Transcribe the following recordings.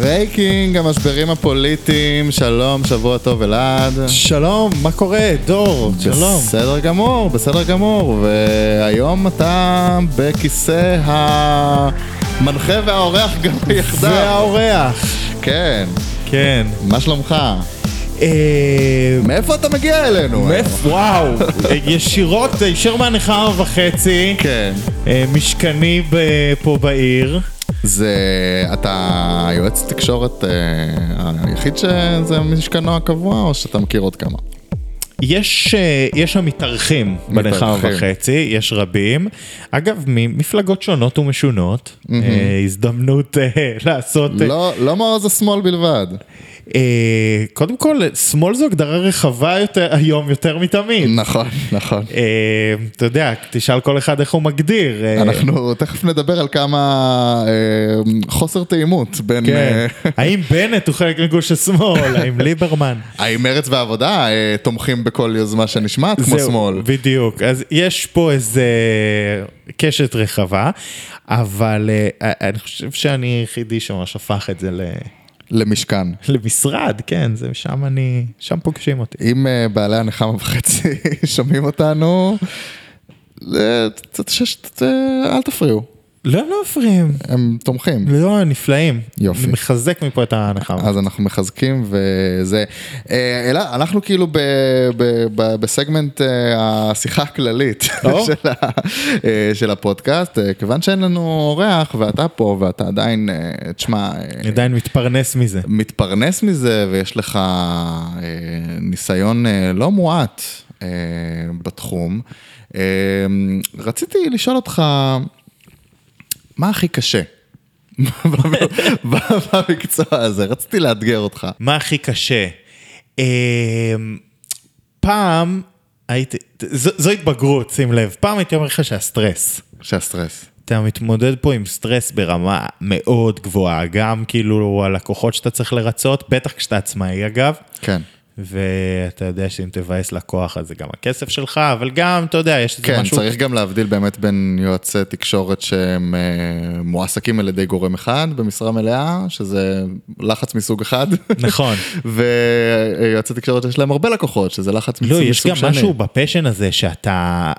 breaking, המשברים הפוליטיים, שלום, שבוע טוב אלעד. שלום, מה קורה? דור, שלום. בסדר גמור, בסדר גמור, והיום אתה בכיסא המנחה והאורח גם יחדיו. והאורח. כן, כן. מה שלומך? אה, מאיפה אתה מגיע אלינו? וואו, ישירות, הישר מהנחמה וחצי, כן. אה, משכני פה בעיר. זה, אתה יועץ תקשורת אה, היחיד שזה משכנו הקבוע, או שאתה מכיר עוד כמה? יש, אה, יש שם מתארחים בנחמה. וחצי, יש רבים. אגב, ממפלגות שונות ומשונות, אה, הזדמנות לעשות... לא, לא מעוז השמאל בלבד. אה, קודם כל, שמאל זו הגדרה רחבה יותר היום, יותר מתמיד. נכון, נכון. אה, אתה יודע, תשאל כל אחד איך הוא מגדיר. אה, אנחנו תכף נדבר על כמה אה, חוסר תאימות בין... כן. אה, האם בנט הוא חלק מגוש השמאל? האם ליברמן? האם מרץ והעבודה אה, תומכים בכל יוזמה שנשמעת כמו שמאל? בדיוק. אז יש פה איזה קשת רחבה, אבל אה, אני חושב שאני היחידי שממש הפך את זה ל- למשכן. למשרד, כן, זה שם אני, שם פוגשים אותי. אם אה, בעלי הנחמה וחצי שומעים אותנו, אל תפריעו, לא, לא מפריעים. הם תומכים. לא, נפלאים. יופי. אני מחזק מפה את ההנחה. אז אנחנו מחזקים וזה, אה, אלא אנחנו כאילו ב, ב, ב, בסגמנט אה, השיחה הכללית. של, ה, אה, של הפודקאסט, כיוון שאין לנו אורח ואתה פה ואתה עדיין, תשמע, עדיין מתפרנס מזה. מתפרנס מזה ויש לך ניסיון לא מועט בתחום, רציתי לשאול אותך, מה הכי קשה? במקצוע הזה, רציתי לאתגר אותך. מה הכי קשה? אמ, פעם הייתי, זו, זו התבגרות, שים לב, פעם הייתי אומר לך שהסטרס. שהסטרס. אתה מתמודד פה עם סטרס ברמה מאוד גבוהה, גם כאילו הלקוחות שאתה צריך לרצות, בטח כשאתה עצמאי אגב, כן. ואתה יודע שאם תבאס לקוח אז זה גם הכסף שלך, אבל גם, אתה יודע, יש איזה כן, משהו... צריך גם להבדיל באמת בין יועצי תקשורת שהם אה, מועסקים על ידי גורם אחד במשרה מלאה, שזה לחץ מסוג אחד. נכון. ויועצי תקשורת יש להם הרבה לקוחות, שזה לחץ מסוג לא, שני. יש גם משהו בפשן הזה שאתה,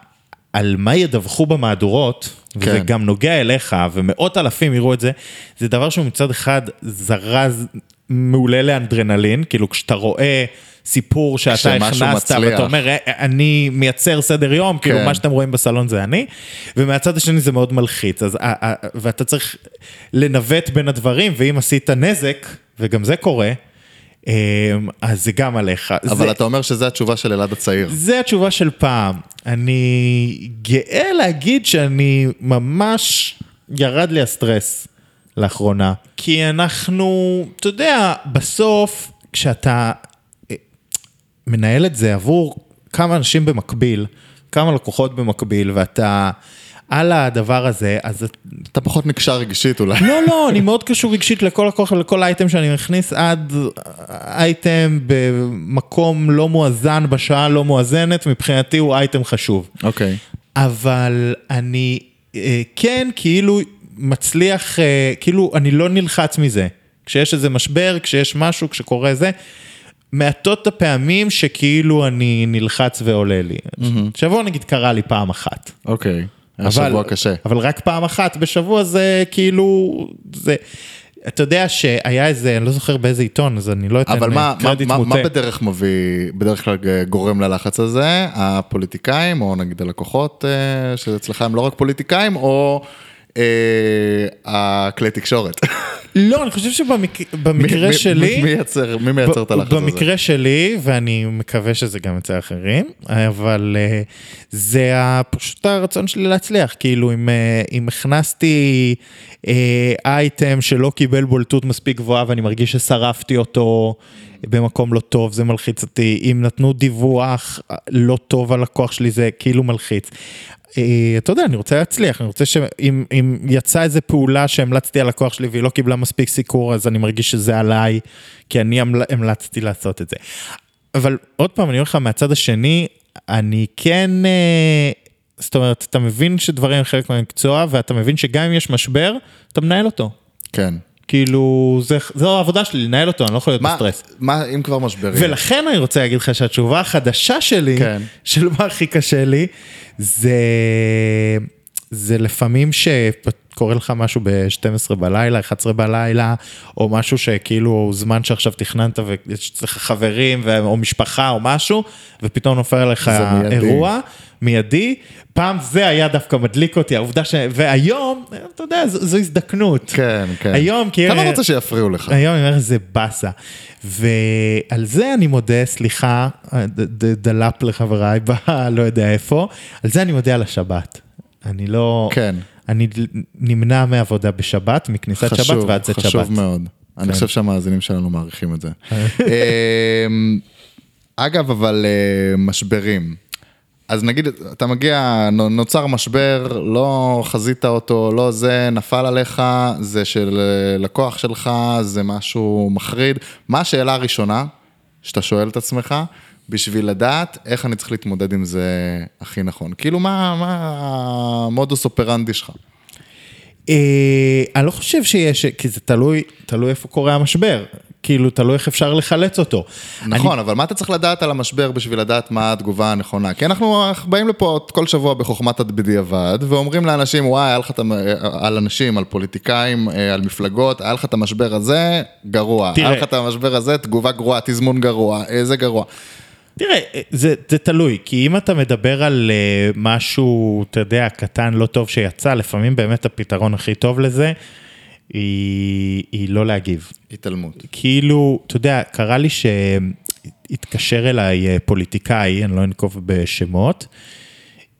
על מה ידווחו במהדורות, וזה כן. גם נוגע אליך, ומאות אלפים יראו את זה, זה דבר שהוא מצד אחד זרז מעולה לאנדרנלין, כאילו כשאתה רואה סיפור שאתה הכנסת. ואתה אומר, "אה, אני מייצר סדר יום, כאילו כן. מה שאתם רואים בסלון זה אני, ומהצד השני זה מאוד מלחיץ, אז, אה, אה, ואתה צריך לנווט בין הדברים, ואם עשית נזק, וגם זה קורה, אה, אז זה גם עליך. אבל זה... אתה אומר שזו התשובה של אלעד הצעיר. זה התשובה של פעם. אני גאה להגיד שאני ממש ירד לי הסטרס לאחרונה. כי אנחנו, אתה יודע, בסוף כשאתה אה, מנהל את זה עבור כמה אנשים במקביל, כמה לקוחות במקביל, ואתה על הדבר הזה, אז אתה פחות נקשר רגשית אולי. לא, לא, אני מאוד קשור רגשית לכל לקוח ולכל אייטם שאני מכניס עד אייטם במקום לא מואזן, בשעה לא מואזנת, מבחינתי הוא אייטם חשוב. אוקיי. אבל אני אה, כן כאילו מצליח, אה, כאילו אני לא נלחץ מזה. כשיש איזה משבר, כשיש משהו, כשקורה זה, מעטות הפעמים שכאילו אני נלחץ ועולה לי. שבוע נגיד קרה לי פעם אחת. אוקיי. היה אבל- שבוע קשה. אבל רק פעם אחת בשבוע זה כאילו, זה, אתה יודע שהיה איזה, אני לא זוכר באיזה עיתון, אז אני לא אתן אבל מה, מה, קרדיט מה, מה מוטה. בדרך מביא, בדרך כלל גורם ללחץ הזה? הפוליטיקאים, או נגיד הלקוחות, אה, שאצלך הם לא רק פוליטיקאים, או אה, הכלי תקשורת? לא, אני חושב שבמקרה שלי, מי מייצר, מי מייצר את הלחץ הזה? במקרה שלי, ואני מקווה שזה גם אצל אחרים, אבל אה, זה פשוט הרצון שלי להצליח, כאילו אם, אה, הכנסתי אה, אייטם שלא קיבל בולטות מספיק גבוהה ואני מרגיש ששרפתי אותו במקום לא טוב, זה מלחיץ אותי, אם נתנו דיווח לא טוב על לקוח שלי, זה כאילו מלחיץ. אה, אתה יודע, אני רוצה להצליח, אני רוצה שאם אם יצאה איזה פעולה שהמלצתי על לקוח שלי והיא לא קיבלה מספיק סיקור, אז אני מרגיש שזה עליי, כי אני המל- המלצתי לעשות את זה. אבל עוד פעם, אני אומר לך, מהצד השני, אני כן, אה, זאת אומרת, אתה מבין שדברים הם חלק מהמקצוע, ואתה מבין שגם אם יש משבר, אתה מנהל אותו. כן. כאילו, זה, זו העבודה שלי, לנהל אותו, אני לא יכול להיות מה, בסטרס. מה, אם כבר משברים? ולכן אני רוצה להגיד לך שהתשובה החדשה שלי, כן. של מה הכי קשה לי, זה, זה לפעמים שקורה לך משהו ב-12 בלילה, 11 בלילה, או משהו שכאילו זמן שעכשיו תכננת ויש אצלך חברים ו- או משפחה או משהו, ופתאום נופל עליך זה מיידי. מיידי, פעם זה היה דווקא מדליק אותי, העובדה ש... והיום, אתה יודע, זו, זו הזדקנות. כן, כן. היום, כי... אתה לא רוצה שיפריעו לך. היום אני אומר, איזה באסה. ועל זה אני מודה, סליחה, ד- ד- דלפ לחבריי, ב- לא יודע איפה, על זה אני מודה על השבת. אני לא... כן. אני נמנע מעבודה בשבת, מכניסת שבת חשוב, ועד צאת שבת. חשוב מאוד. אני כן. חושב שהמאזינים שלנו מעריכים את זה. אמ, אגב, אבל אה, משברים. אז נגיד, אתה מגיע, נו- נוצר משבר, לא חזית אותו, לא זה, נפל עליך, זה של אה, לקוח שלך, זה משהו מחריד. מה השאלה הראשונה שאתה שואל את עצמך, בשביל לדעת איך אני צריך להתמודד עם זה הכי נכון? כאילו, מה, מה המודוס אופרנדי שלך? אה, אני לא חושב שיש, כי זה תלוי, תלוי איפה קורה המשבר. כאילו, תלוי איך אפשר לחלץ אותו. נכון, אבל מה אתה צריך לדעת על המשבר בשביל לדעת מה התגובה הנכונה? כי אנחנו באים לפה כל שבוע בחוכמת בדיעבד, ואומרים לאנשים, וואי, היה לך את, על אנשים, על פוליטיקאים, אה, על מפלגות, היה לך את המשבר הזה, גרוע. תראה. היה לך את המשבר הזה, תגובה גרועה, תזמון גרוע, אה, זה גרוע. תראה, זה, זה תלוי, כי אם אתה מדבר על uh, משהו, אתה יודע, קטן, לא טוב שיצא, לפעמים באמת הפתרון הכי טוב לזה, היא, היא לא להגיב. התעלמות. כאילו, אתה יודע, קרה לי שהתקשר אליי אה, פוליטיקאי, אני לא אנקוב בשמות,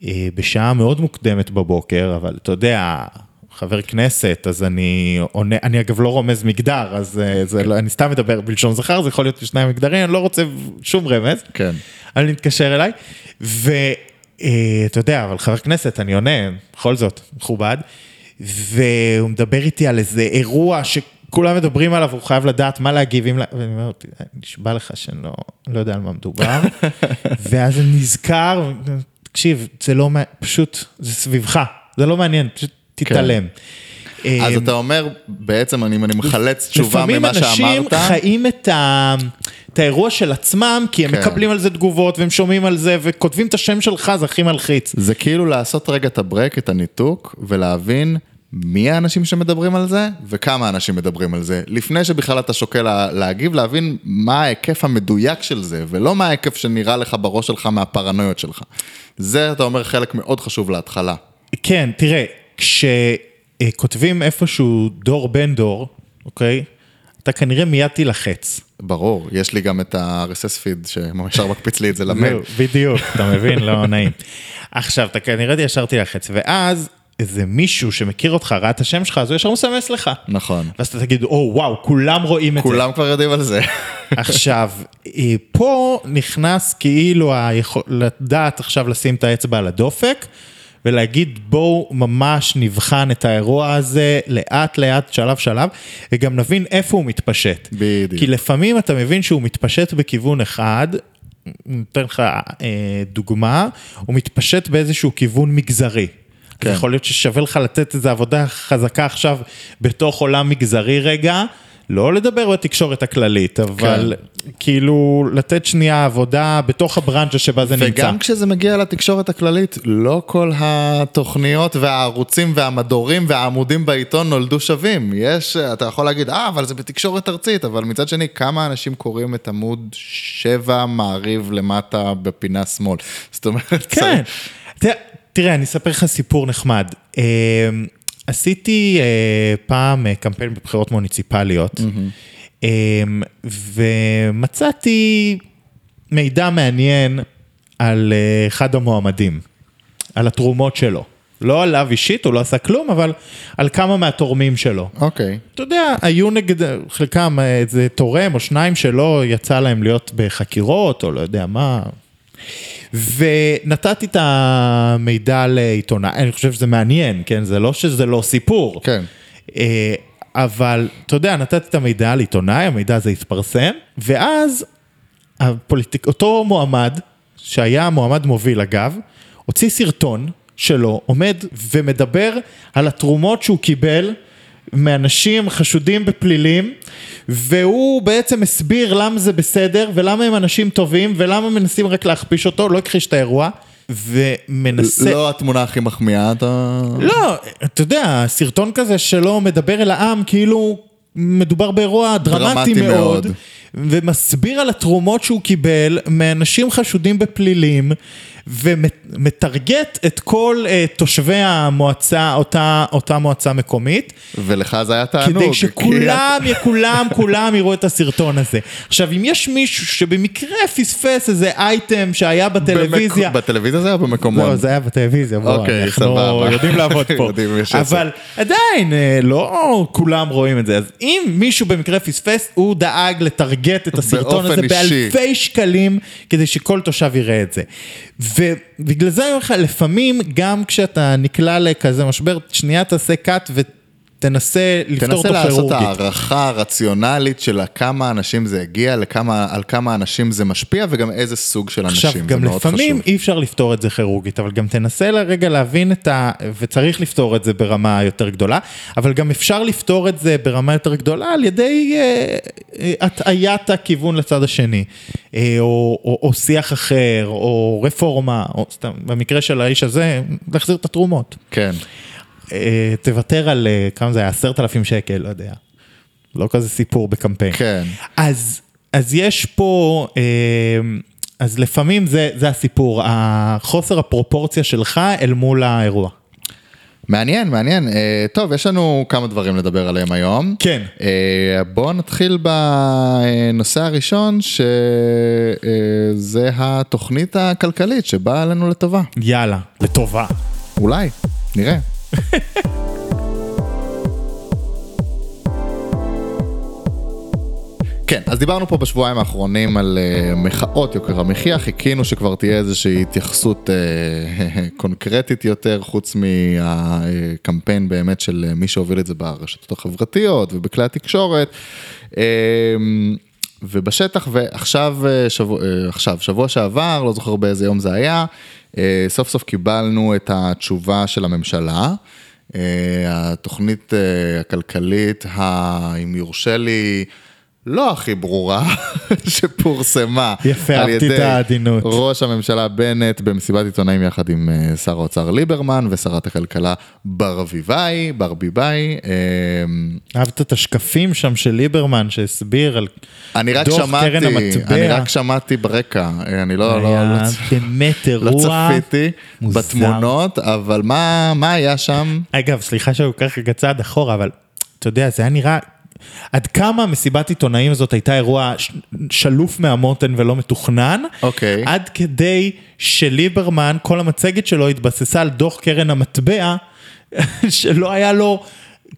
אה, בשעה מאוד מוקדמת בבוקר, אבל אתה יודע, חבר כנסת, אז אני עונה, אני אגב לא רומז מגדר, אז אה, זה לא, אני סתם מדבר בלשון זכר, זה יכול להיות בשניים מגדרים, אני לא רוצה שום רמז. כן. אני מתקשר אליי, ואתה יודע, אבל חבר כנסת, אני עונה, בכל זאת, מכובד, והוא מדבר איתי על איזה אירוע שכולם מדברים עליו, הוא חייב לדעת מה להגיב, אם... ואני אומר, נשבע לך שאני לא, לא יודע על מה מדובר, ואז אני נזכר, תקשיב, זה לא, פשוט, זה סביבך, זה לא מעניין, פשוט תתעלם. אז אמ, אתה אומר, בעצם, אם אני מחלץ תשובה ממה שאמרת, לפעמים אנשים חיים את, ה... את האירוע של עצמם, כי הם כן. מקבלים על זה תגובות, והם שומעים על זה, וכותבים את השם שלך, זה הכי מלחיץ. זה כאילו לעשות רגע את הברק, את הניתוק, ולהבין מי האנשים שמדברים על זה, וכמה אנשים מדברים על זה. לפני שבכלל אתה שוקל לה- להגיב, להבין מה ההיקף המדויק של זה, ולא מה ההיקף שנראה לך בראש שלך מהפרנויות שלך. זה, אתה אומר, חלק מאוד חשוב להתחלה. כן, תראה, כשכותבים איפשהו דור בן דור, אוקיי? אתה כנראה מיד תילחץ. ברור, יש לי גם את ה-RSS פיד שישר מקפיץ לי את זה למייל. בדיוק, אתה מבין? לא נעים. עכשיו, אתה כנראה ישר תילחץ, ואז איזה מישהו שמכיר אותך, ראה את השם שלך, אז הוא ישר מסמס לך. נכון. ואז אתה תגיד, או וואו, כולם רואים את זה. כולם כבר יודעים על זה. עכשיו, אה, פה נכנס כאילו היכול, לדעת עכשיו לשים את האצבע על הדופק, ולהגיד בואו ממש נבחן את האירוע הזה לאט לאט, שלב שלב, וגם נבין איפה הוא מתפשט. בדיוק. כי לפעמים אתה מבין שהוא מתפשט בכיוון אחד, נותן לך אה, דוגמה, הוא מתפשט באיזשהו כיוון מגזרי. כן. יכול להיות ששווה לך לתת איזו עבודה חזקה עכשיו בתוך עולם מגזרי רגע, לא לדבר בתקשורת הכללית, אבל כן. כאילו לתת שנייה עבודה בתוך הברנצ'ה שבה זה נמצא. וגם כשזה מגיע לתקשורת הכללית, לא כל התוכניות והערוצים והמדורים והעמודים בעיתון נולדו שווים. יש, אתה יכול להגיד, אה, אבל זה בתקשורת ארצית, אבל מצד שני, כמה אנשים קוראים את עמוד 7 מעריב למטה בפינה שמאל? זאת אומרת, כן. תראה, תראה, אני אספר לך סיפור נחמד. עשיתי אה, פעם אה, קמפיין בבחירות מוניציפליות, אה, ומצאתי מידע מעניין על אה, אחד המועמדים, על התרומות שלו. לא עליו אישית, הוא לא עשה כלום, אבל על כמה מהתורמים שלו. אוקיי. אתה יודע, היו נגד, חלקם אה, איזה תורם או שניים שלא יצא להם להיות בחקירות, או לא יודע מה. ונתתי את המידע לעיתונאי, אני חושב שזה מעניין, כן? זה לא שזה לא סיפור. כן. אה, אבל, אתה יודע, נתתי את המידע לעיתונאי, המידע הזה התפרסם, ואז הפוליטיק, אותו מועמד, שהיה מועמד מוביל אגב, הוציא סרטון שלו, עומד ומדבר על התרומות שהוא קיבל מאנשים חשודים בפלילים, והוא בעצם הסביר למה זה בסדר, ולמה הם אנשים טובים, ולמה מנסים רק להכפיש אותו, לא הכחיש את האירוע, ומנסה... לא התמונה הכי מחמיאה, אתה... לא, אתה יודע, סרטון כזה שלא מדבר אל העם, כאילו מדובר באירוע דרמטי, דרמטי מאוד, מאוד. ומסביר על התרומות שהוא קיבל מאנשים חשודים בפלילים, ומטרגט את כל uh, תושבי המועצה, אותה, אותה מועצה מקומית. ולך זה היה תענוג. כדי שכולם, כולם, כולם יראו את הסרטון הזה. עכשיו, אם יש מישהו שבמקרה פספס איזה אייטם שהיה בטלוויזיה... במק... בטלוויזיה זה היה במקומון. לא, זה היה בטלוויזיה, בוא, אוקיי, אנחנו סבבה. יודעים לעבוד פה. יודעים, אבל עדיין, אה, לא כולם רואים את זה. אז אם מישהו במקרה פספס, הוא דאג לטרגט את הסרטון הזה אישי. באלפי שקלים, כדי שכל תושב יראה את זה. ובגלל זה אני אומר לך, לפעמים, גם כשאתה נקלע לכזה משבר, שנייה תעשה cut ותנסה לפתור תנסה אותו לעשות כירורגית. הערכה רציונלית של כמה אנשים זה הגיע, לכמה, על כמה אנשים זה משפיע וגם איזה סוג של אנשים, עכשיו, גם לפעמים. אי אפשר לפתור את זה כירורגית, אבל גם תנסה לרגע להבין את ה... וצריך לפתור את זה ברמה יותר גדולה, אבל גם אפשר לפתור את זה ברמה יותר גדולה על ידי אה, אה, הטעיית הכיוון לצד השני, אה, או, או, או שיח אחר, או רפורמה, או סתם, במקרה של האיש הזה, להחזיר את התרומות. כן. אה, תוותר על, אה, כמה זה היה? עשרת אלפים שקל, לא יודע. לא כזה סיפור בקמפיין. כן. אז, אז יש פה, אה, אז לפעמים זה, זה הסיפור, החוסר הפרופורציה שלך אל מול האירוע. מעניין, מעניין. אה, טוב, יש לנו כמה דברים לדבר עליהם היום. כן. אה, בואו נתחיל בנושא הראשון, שזה התוכנית הכלכלית שבאה עלינו לטובה. יאללה, לטובה. אולי, נראה. כן, אז דיברנו פה בשבועיים האחרונים על uh, מחאות יוקר המחיה, חיכינו שכבר תהיה איזושהי התייחסות uh, קונקרטית יותר, חוץ מהקמפיין באמת של uh, מי שהוביל את זה ברשתות החברתיות ובכלי התקשורת. Uh, ובשטח, ועכשיו, uh, שבוע, uh, עכשיו, שבוע שעבר, לא זוכר באיזה יום זה היה, uh, סוף סוף קיבלנו את התשובה של הממשלה. Uh, התוכנית uh, הכלכלית, אם יורשה לי, לא הכי ברורה שפורסמה יפה, על ידי העדינות. ראש הממשלה בנט במסיבת עיתונאים יחד עם אה, שר האוצר ליברמן ושרת הכלכלה ברביבאי, ברביבאי. אה, אהבת את השקפים שם של ליברמן שהסביר על דוח שמעתי, קרן המטבע. אני רק שמעתי ברקע, אה, אני לא, לא, לא, באמת לא צפיתי מוזר. בתמונות, אבל מה, מה היה שם? אגב, סליחה שאני לוקח רגע צעד אחורה, אבל אתה יודע, זה היה נראה... עד כמה מסיבת עיתונאים הזאת הייתה אירוע שלוף מהמותן ולא מתוכנן, אוקיי. עד כדי שליברמן, כל המצגת שלו התבססה על דוח קרן המטבע, שלא היה לו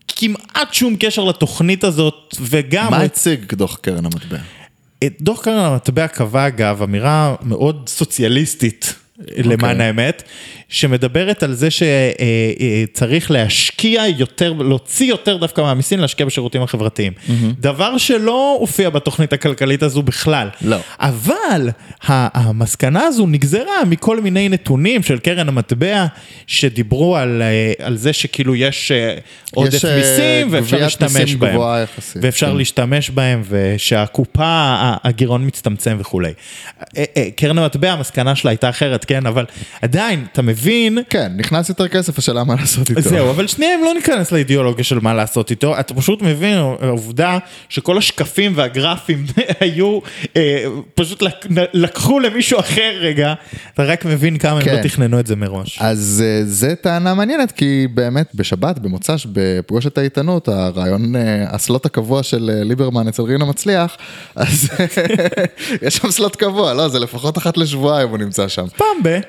כמעט שום קשר לתוכנית הזאת, וגם... מה הציג דוח קרן המטבע? את דוח קרן המטבע קבע אגב אמירה מאוד סוציאליסטית למען האמת, שמדברת על זה שצריך להשקיע יותר, להוציא יותר דווקא מהמיסים, להשקיע בשירותים החברתיים. דבר שלא הופיע בתוכנית הכלכלית הזו בכלל. לא. אבל המסקנה הזו נגזרה מכל מיני נתונים של קרן המטבע, שדיברו על, אה, על זה שכאילו יש אה, עודף אה, מיסים ואפשר להשתמש בהם. גבוהה יחסית, ואפשר כן. להשתמש בהם ושהקופה, הגירעון מצטמצם וכולי. אה, אה, קרן המטבע, המסקנה שלה הייתה אחרת, כן? אבל עדיין, אתה מבין... כן, נכנס יותר כסף, השאלה מה לעשות איתו. זהו, אבל שניהם לא ניכנס לאידיאולוגיה של מה לעשות איתו, אתה פשוט מבין, העובדה שכל השקפים והגרפים היו, אה, פשוט לק- לקחו למישהו אחר רגע, אתה רק מבין כמה הם כן. לא תכננו את זה מראש. אז אה, זה טענה מעניינת, כי באמת בשבת, במוצ"ש, בפגוש את העיתונות, הרעיון, אה, הסלוט הקבוע של אה, ליברמן אצל רינה מצליח, אז יש שם סלוט קבוע, לא, זה לפחות אחת לשבועיים הוא נמצא שם. פעם ב...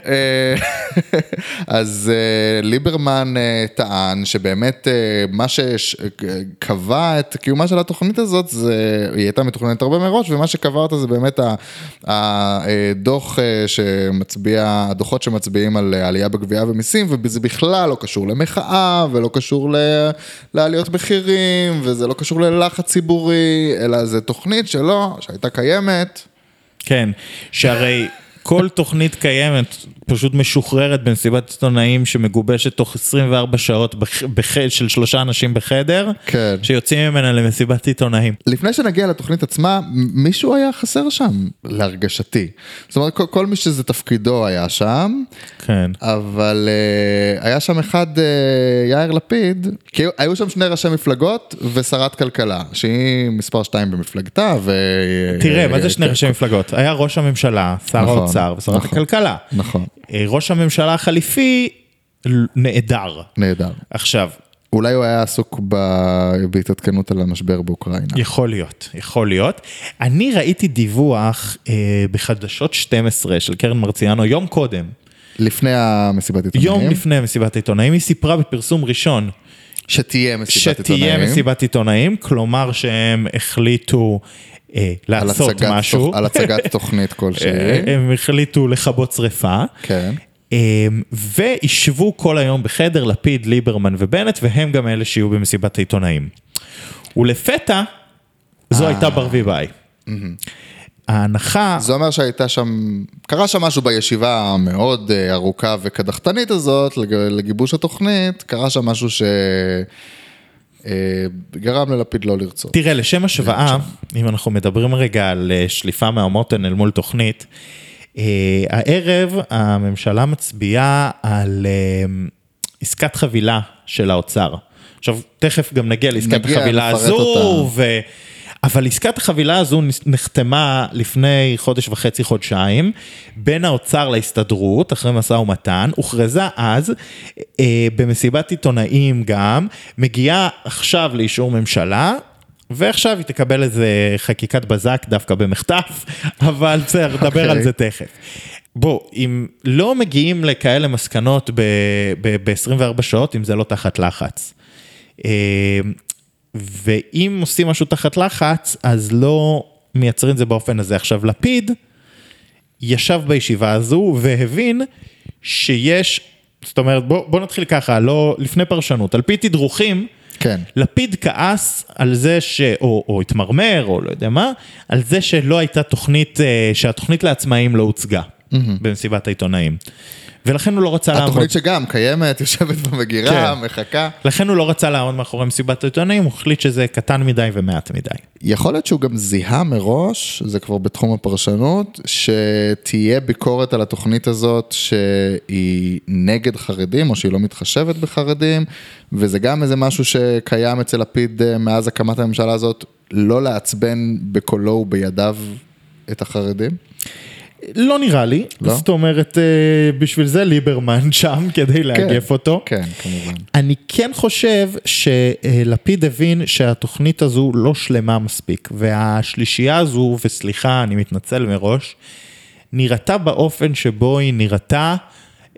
אז אה, ליברמן אה, טען שבאמת אה, מה שקבע את קיומה של התוכנית הזאת, זה, היא הייתה מתוכננת הרבה מראש, ומה שקבע אותה זה באמת הדוח אה, שמצביע, הדוחות שמצביעים על עלייה בגבייה ומיסים, וזה בכלל לא קשור למחאה, ולא קשור ל- לעליות מחירים, וזה לא קשור ללחץ ציבורי, אלא זה תוכנית שלא, שהייתה קיימת. כן, שהרי כל תוכנית קיימת, פשוט משוחררת במסיבת עיתונאים שמגובשת תוך 24 שעות בח... בח... של שלושה אנשים בחדר, כן. שיוצאים ממנה למסיבת עיתונאים. לפני שנגיע לתוכנית עצמה, מישהו היה חסר שם, להרגשתי. זאת אומרת, כל, כל מי שזה תפקידו היה שם, כן. אבל uh, היה שם אחד, uh, יאיר לפיד, כי היו- שם שני ראשי מפלגות ושרת כלכלה, שהיא מספר שתיים במפלגתה, ו... תראה, מה זה אה, שני ראשי מפלגות? היה ראש הממשלה, שר נכון, האוצר ושרת נכון. הכלכלה. נכון, ראש הממשלה החליפי נעדר. נהדר. עכשיו, אולי הוא היה עסוק ב- בהתעדכנות על המשבר באוקראינה. יכול להיות, יכול להיות. אני ראיתי דיווח אה, בחדשות 12 של קרן מרציאנו יום קודם, לפני המסיבת עיתונאים. יום לפני מסיבת העיתונאים, היא סיפרה בפרסום ראשון שתהיה מסיבת שתהיה עיתונאים. מסיבת עיתונאים, כלומר שהם החליטו אה, על לעשות הצגת משהו, תוכ- על הצגת תוכנית כלשהי. אה, הם החליטו לכבות שריפה. כן. אמ, וישבו כל היום בחדר לפיד, ליברמן ובנט, והם גם אלה שיהיו במסיבת העיתונאים. ולפתע, זו הייתה ברביבאי. ההנחה, זה אומר שהייתה שם, קרה שם משהו בישיבה המאוד אה, ארוכה וקדחתנית הזאת לג- לגיבוש התוכנית, קרה שם משהו שגרם ללפיד לא לרצות. תראה, לשם השוואה, אם אנחנו מדברים רגע על אה, שליפה מהמותן אל מול תוכנית, אה, הערב הממשלה מצביעה על אה, עסקת חבילה של האוצר. עכשיו, תכף גם נגיע לעסקת החבילה הזו, אותה. ו... אבל עסקת החבילה הזו נחתמה לפני חודש וחצי, חודשיים, בין האוצר להסתדרות, אחרי משא ומתן, הוכרזה אז, אה, במסיבת עיתונאים גם, מגיעה עכשיו לאישור ממשלה, ועכשיו היא תקבל איזה חקיקת בזק דווקא במחטף, אבל בסדר, נדבר אוקיי. על זה תכף. בוא, אם לא מגיעים לכאלה מסקנות ב-24 שעות, אם זה לא תחת לחץ. ואם עושים משהו תחת לחץ, אז לא מייצרים את זה באופן הזה. עכשיו, לפיד ישב בישיבה הזו והבין שיש, זאת אומרת, בוא, בוא נתחיל ככה, לא, לפני פרשנות, על פי תדרוכים, כן. לפיד כעס על זה ש... או, או התמרמר, או לא יודע מה, על זה שלא הייתה תוכנית, אה, שהתוכנית לעצמאים לא הוצגה במסיבת העיתונאים. ולכן הוא לא רצה לעמוד. התוכנית שגם קיימת, יושבת במגירה, כן. מחכה. לכן הוא לא רצה לעמוד מאחורי מסיבת העיתונאים, הוא החליט שזה קטן מדי ומעט מדי. יכול להיות שהוא גם זיהה מראש, זה כבר בתחום הפרשנות, שתהיה ביקורת על התוכנית הזאת שהיא נגד חרדים או שהיא לא מתחשבת בחרדים, וזה גם איזה משהו שקיים אצל לפיד אה, מאז הקמת הממשלה הזאת, לא לעצבן בקולו ובידיו את החרדים. לא נראה לי, לא? זאת אומרת, אה, בשביל זה ליברמן שם כדי לאגף אותו. כן, כמובן. אני כן חושב שלפיד הבין שהתוכנית הזו לא שלמה מספיק, והשלישייה הזו, וסליחה, אני מתנצל מראש, נראתה באופן שבו היא נראתה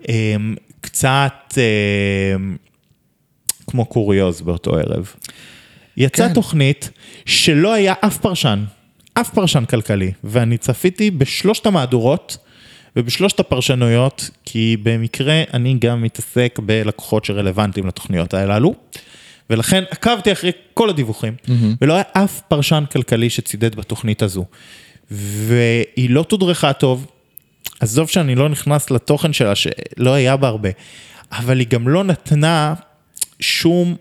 אה, קצת אה, כמו קוריוז באותו ערב. יצאה כן. תוכנית שלא היה אף פרשן, אף פרשן כלכלי, ואני צפיתי בשלושת המהדורות ובשלושת הפרשנויות, כי במקרה אני גם מתעסק בלקוחות שרלוונטיים לתוכניות הללו, ולכן עקבתי אחרי כל הדיווחים, ולא היה אף פרשן כלכלי שצידד בתוכנית הזו. והיא לא תודרכה טוב, עזוב שאני לא נכנס לתוכן שלה, שלא היה בה הרבה, אבל היא גם לא נתנה שום...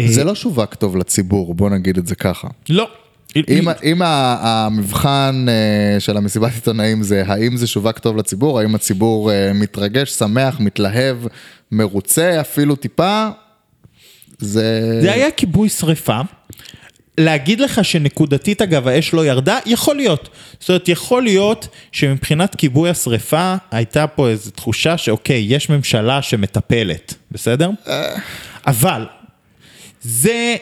אה, זה לא שווק טוב לציבור, בוא נגיד את זה ככה. לא. אם, אם המבחן אה, של המסיבת עיתונאים זה האם זה שווק טוב לציבור, האם הציבור אה, מתרגש, שמח, מתלהב, מרוצה אפילו טיפה, זה... זה היה כיבוי שריפה. להגיד לך שנקודתית אגב האש לא ירדה, יכול להיות. זאת אומרת, יכול להיות שמבחינת כיבוי השריפה הייתה פה איזו תחושה שאוקיי, יש ממשלה שמטפלת, בסדר? אבל זה...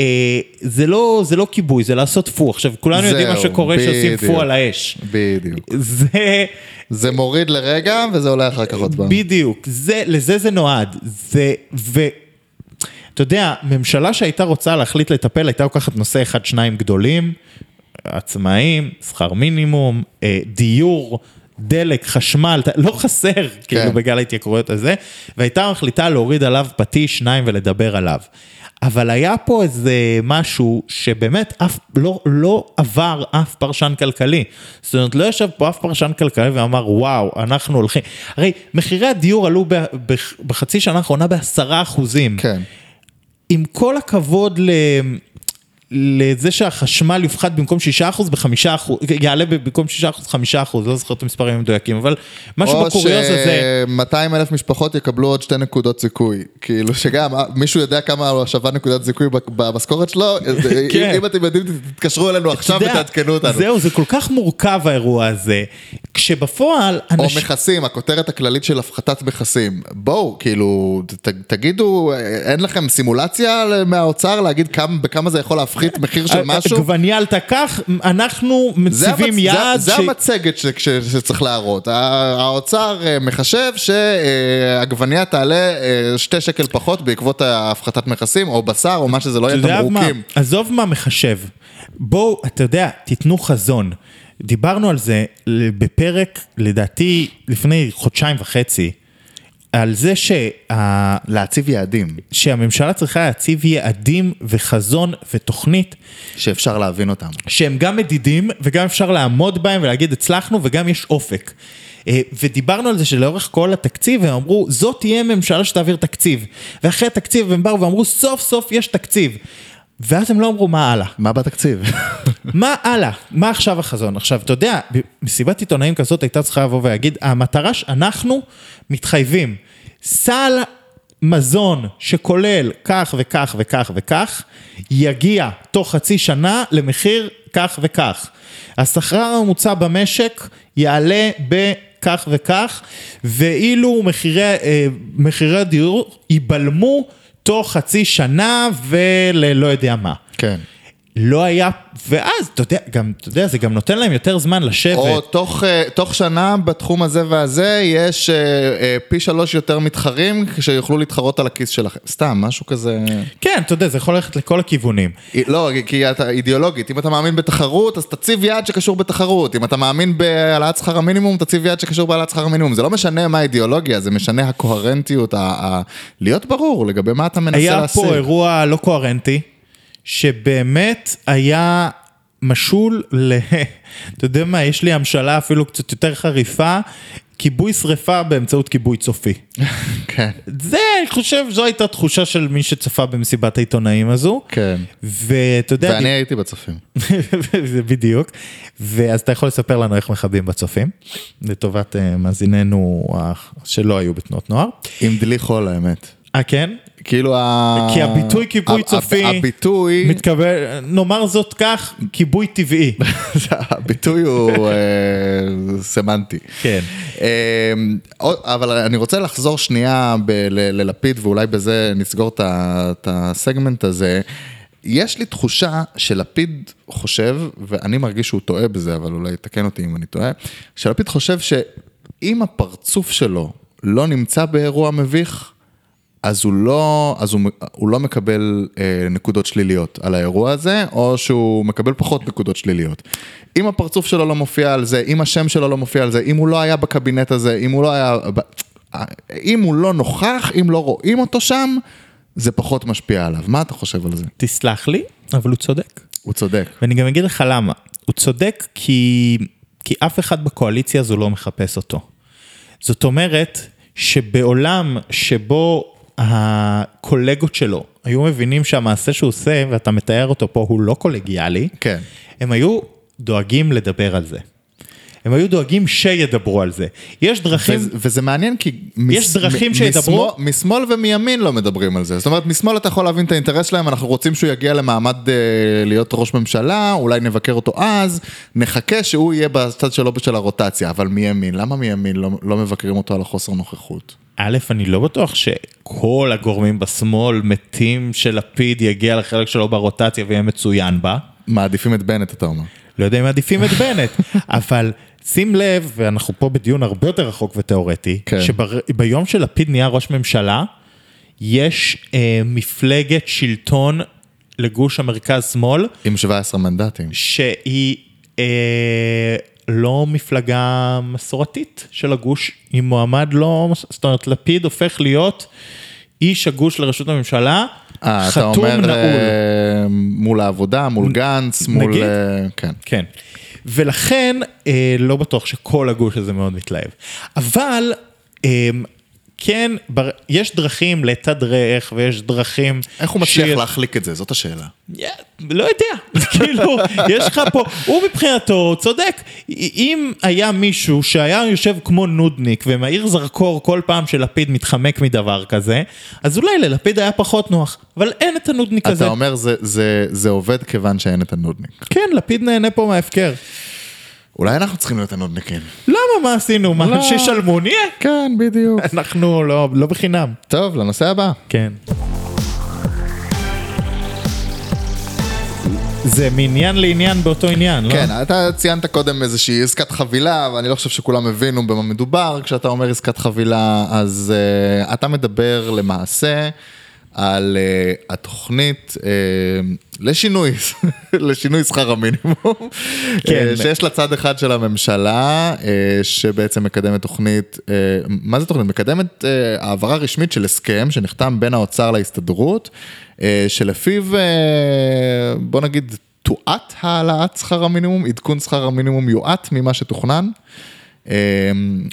אה, זה לא, זה לא כיבוי, זה לעשות פו. עכשיו, כולנו יודעים מה זהו, שקורה שעושים בדיוק. פו על האש. בדיוק. זה... זה מוריד לרגע וזה עולה אחר כך עוד פעם. בדיוק, זה, לזה זה נועד. זה, ו... אתה יודע, ממשלה שהייתה רוצה להחליט לטפל, הייתה לוקחת נושא אחד, שניים גדולים, עצמאים, שכר מינימום, אה, דיור, דלק, חשמל, לא חסר, כאילו, בגל ההתייקרויות הזה, והייתה מחליטה להוריד עליו פטיש שניים ולדבר עליו. אבל היה פה איזה משהו שבאמת אף לא, לא עבר אף פרשן כלכלי. זאת אומרת, לא ישב פה אף פרשן כלכלי ואמר, וואו, אנחנו הולכים... הרי מחירי הדיור עלו ב, ב, בחצי שנה האחרונה בעשרה אחוזים. כן. עם כל הכבוד ל... לזה שהחשמל יופחת במקום 6% ב-5%, יעלה במקום 6% 5%, לא זוכר את המספרים המדויקים, אבל משהו או בקוריוז הזה, ש-200 אלף משפחות יקבלו עוד שתי נקודות זיכוי. כאילו שגם, אה, מישהו יודע כמה שווה נקודת זיכוי במשכורת שלו? כן. אם אתם יודעים, תתקשרו אלינו עכשיו ותעדכנו אותנו. זהו, זה כל כך מורכב האירוע הזה, כשבפועל, או אנשים... מכסים, הכותרת הכללית של הפחתת מכסים. בואו, כאילו, ת, תגידו, אין לכם סימולציה מהאוצר להגיד כמה, בכמה זה יכול להפחית מחיר של משהו? עגבניה עלתה כך, אנחנו מציבים. יעד זה, זה המצגת ש... ש... שצריך להראות. האוצר אה, מחשב שעגבניה תעלה אה, שתי שקל פחות בעקבות ההפחתת מכסים, או בשר, או מה שזה לא יהיה תמרוקים. עזוב מה מחשב, בואו, אתה יודע, תיתנו חזון. דיברנו על זה בפרק, לדעתי, לפני חודשיים וחצי, על זה שה... להציב יעדים שהממשלה צריכה להציב יעדים וחזון ותוכנית שאפשר להבין אותם. שהם גם מדידים וגם אפשר לעמוד בהם ולהגיד הצלחנו וגם יש אופק. אה, ודיברנו על זה שלאורך כל התקציב הם אמרו זאת תהיה ממשלה שתעביר תקציב. ואחרי התקציב הם באו ואמרו סוף סוף יש תקציב. ואז הם לא אמרו מה הלאה. מה בתקציב? מה הלאה? מה עכשיו החזון? עכשיו, אתה יודע, מסיבת עיתונאים כזאת הייתה צריכה לבוא ולהגיד, המטרה שאנחנו מתחייבים, סל מזון שכולל כך וכך וכך וכך, יגיע תוך חצי שנה למחיר כך וכך. השכר הממוצע במשק יעלה בכך וכך, ואילו מחירי, אה, מחירי הדיור ייבלמו תוך חצי שנה וללא יודע מה. כן. לא היה, ואז, אתה יודע, גם, אתה יודע, זה גם נותן להם יותר זמן לשבת. או תוך, אה, תוך שנה בתחום הזה והזה יש אה, אה, פי שלוש יותר מתחרים שיוכלו להתחרות על הכיס שלכם. סתם, משהו כזה... כן, אתה יודע, זה יכול ללכת לכל הכיוונים. לא, כי אתה אידיאולוגית, אם אתה מאמין בתחרות, אז תציב יעד שקשור בתחרות. אם אתה מאמין בהעלאת שכר המינימום, תציב יעד שקשור בהעלאת שכר המינימום. זה לא משנה מה האידיאולוגיה, זה משנה הקוהרנטיות, ה- ה- להיות ברור לגבי מה אתה מנסה היה להשיג. פה אירוע לא קוהרנטי, שבאמת היה משול ל... אתה יודע מה, יש לי המשלה אפילו קצת יותר חריפה, כיבוי שריפה באמצעות כיבוי צופי. כן, זה, אני חושב, זו הייתה תחושה של מי שצפה במסיבת העיתונאים הזו. כן. ואתה יודע, ואני הייתי בצופים. זה בדיוק. ואז אתה יכול לספר לנו איך מכבים בצופים, לטובת אה, מאזיננו שלא היו בתנועות נוער. עם דלי חול האמת. אה, כן? כאילו ה... כי הביטוי כיבוי צופי- הביטוי... מתכוון, נאמר זאת כך, כיבוי טבעי. הביטוי הוא אה, סמנטי. כן. עוד- אבל אני רוצה לחזור שנייה ללפיד ואולי בזה נסגור את הסגמנט הזה. יש לי תחושה שלפיד חושב, ואני מרגיש שהוא טועה בזה, אבל אולי תקן אותי אם אני טועה, שלפיד חושב שאם הפרצוף שלו לא נמצא באירוע מביך, אז הוא לא, אז הוא, הוא לא מקבל אה, נקודות שליליות על האירוע הזה, או שהוא מקבל פחות נקודות שליליות. אם הפרצוף שלו לא מופיע על זה, אם השם שלו לא מופיע על זה, אם הוא לא היה בקבינט הזה, אם הוא לא היה... ב- אם הוא לא נוכח, אם לא רואים אותו שם, זה פחות משפיע עליו. מה אתה חושב על זה? תסלח לי, אבל הוא צודק. הוא צודק. ואני גם אגיד לך למה. הוא צודק כי, כי אף אחד בקואליציה הזו לא מחפש אותו. זאת אומרת שבעולם שבו הקולגות שלו היו מבינים שהמעשה שהוא עושה, ואתה מתאר אותו פה, הוא לא קולגיאלי, כן. הם היו דואגים לדבר על זה. הם היו דואגים שידברו על זה. יש דרכים... וזה, וזה מעניין כי... יש דרכים שידברו? משמאל, משמאל ומימין לא מדברים על זה. זאת אומרת, משמאל אתה יכול להבין את האינטרס שלהם, אנחנו רוצים שהוא יגיע למעמד אה, להיות ראש ממשלה, אולי נבקר אותו אז, נחכה שהוא יהיה בצד שלו של הרוטציה, אבל מימין, למה מימין לא, לא מבקרים אותו על החוסר נוכחות? א', אני לא בטוח שכל הגורמים בשמאל מתים שלפיד יגיע לחלק שלו ברוטציה ויהיה מצוין בה. מעדיפים את בנט, אתה אומר. לא יודע אם מעדיפים את בנט, אבל שים לב, ואנחנו פה בדיון הרבה יותר רחוק ותיאורטי, כן. שביום שלפיד נהיה ראש ממשלה, יש אה, מפלגת שלטון לגוש המרכז-שמאל, עם 17 מנדטים. שהיא אה, לא מפלגה מסורתית של הגוש, עם מועמד לא, זאת אומרת, לפיד הופך להיות איש הגוש לראשות הממשלה, אה, אתה חתום אומר נעול. אה, מול העבודה, מול גנץ, מול... נגיד. אה, כן. כן. ולכן אה, לא בטוח שכל הגוש הזה מאוד מתלהב. אבל אה, כן, בר... יש דרכים לתדרך ויש דרכים... איך הוא מצליח שיש- להחליק את זה? זאת השאלה. Yeah, לא יודע, כאילו, יש לך פה, הוא מבחינתו צודק. אם היה מישהו שהיה יושב כמו נודניק ומאיר זרקור כל פעם שלפיד מתחמק מדבר כזה, אז אולי ללפיד היה פחות נוח, אבל אין את הנודניק הזה. אתה אומר זה- זה- זה עובד כיוון שאין את הנודניק. כן, לפיד נהנה פה מההפקר. אולי אנחנו צריכים להיות הנודניקים. למה, מה עשינו? מה, לא. שישלמו נהיה? כן, בדיוק. אנחנו לא, לא בחינם. טוב, לנושא הבא. כן. זה מעניין לעניין באותו עניין, לא? כן, אתה ציינת קודם איזושהי עסקת חבילה, ואני לא חושב שכולם הבינו במה מדובר. כשאתה אומר עסקת חבילה, אז uh, אתה מדבר למעשה על uh, התוכנית uh, לשינוי, לשינוי שכר המינימום, כן. uh, שיש לה צד אחד של הממשלה, uh, שבעצם מקדמת תוכנית, uh, מה זה תוכנית? מקדמת uh, העברה רשמית של הסכם שנחתם בין האוצר להסתדרות, uh, שלפיו, uh, בוא נגיד, תואט העלאת שכר המינימום, עדכון שכר המינימום יואט ממה שתוכנן. אה,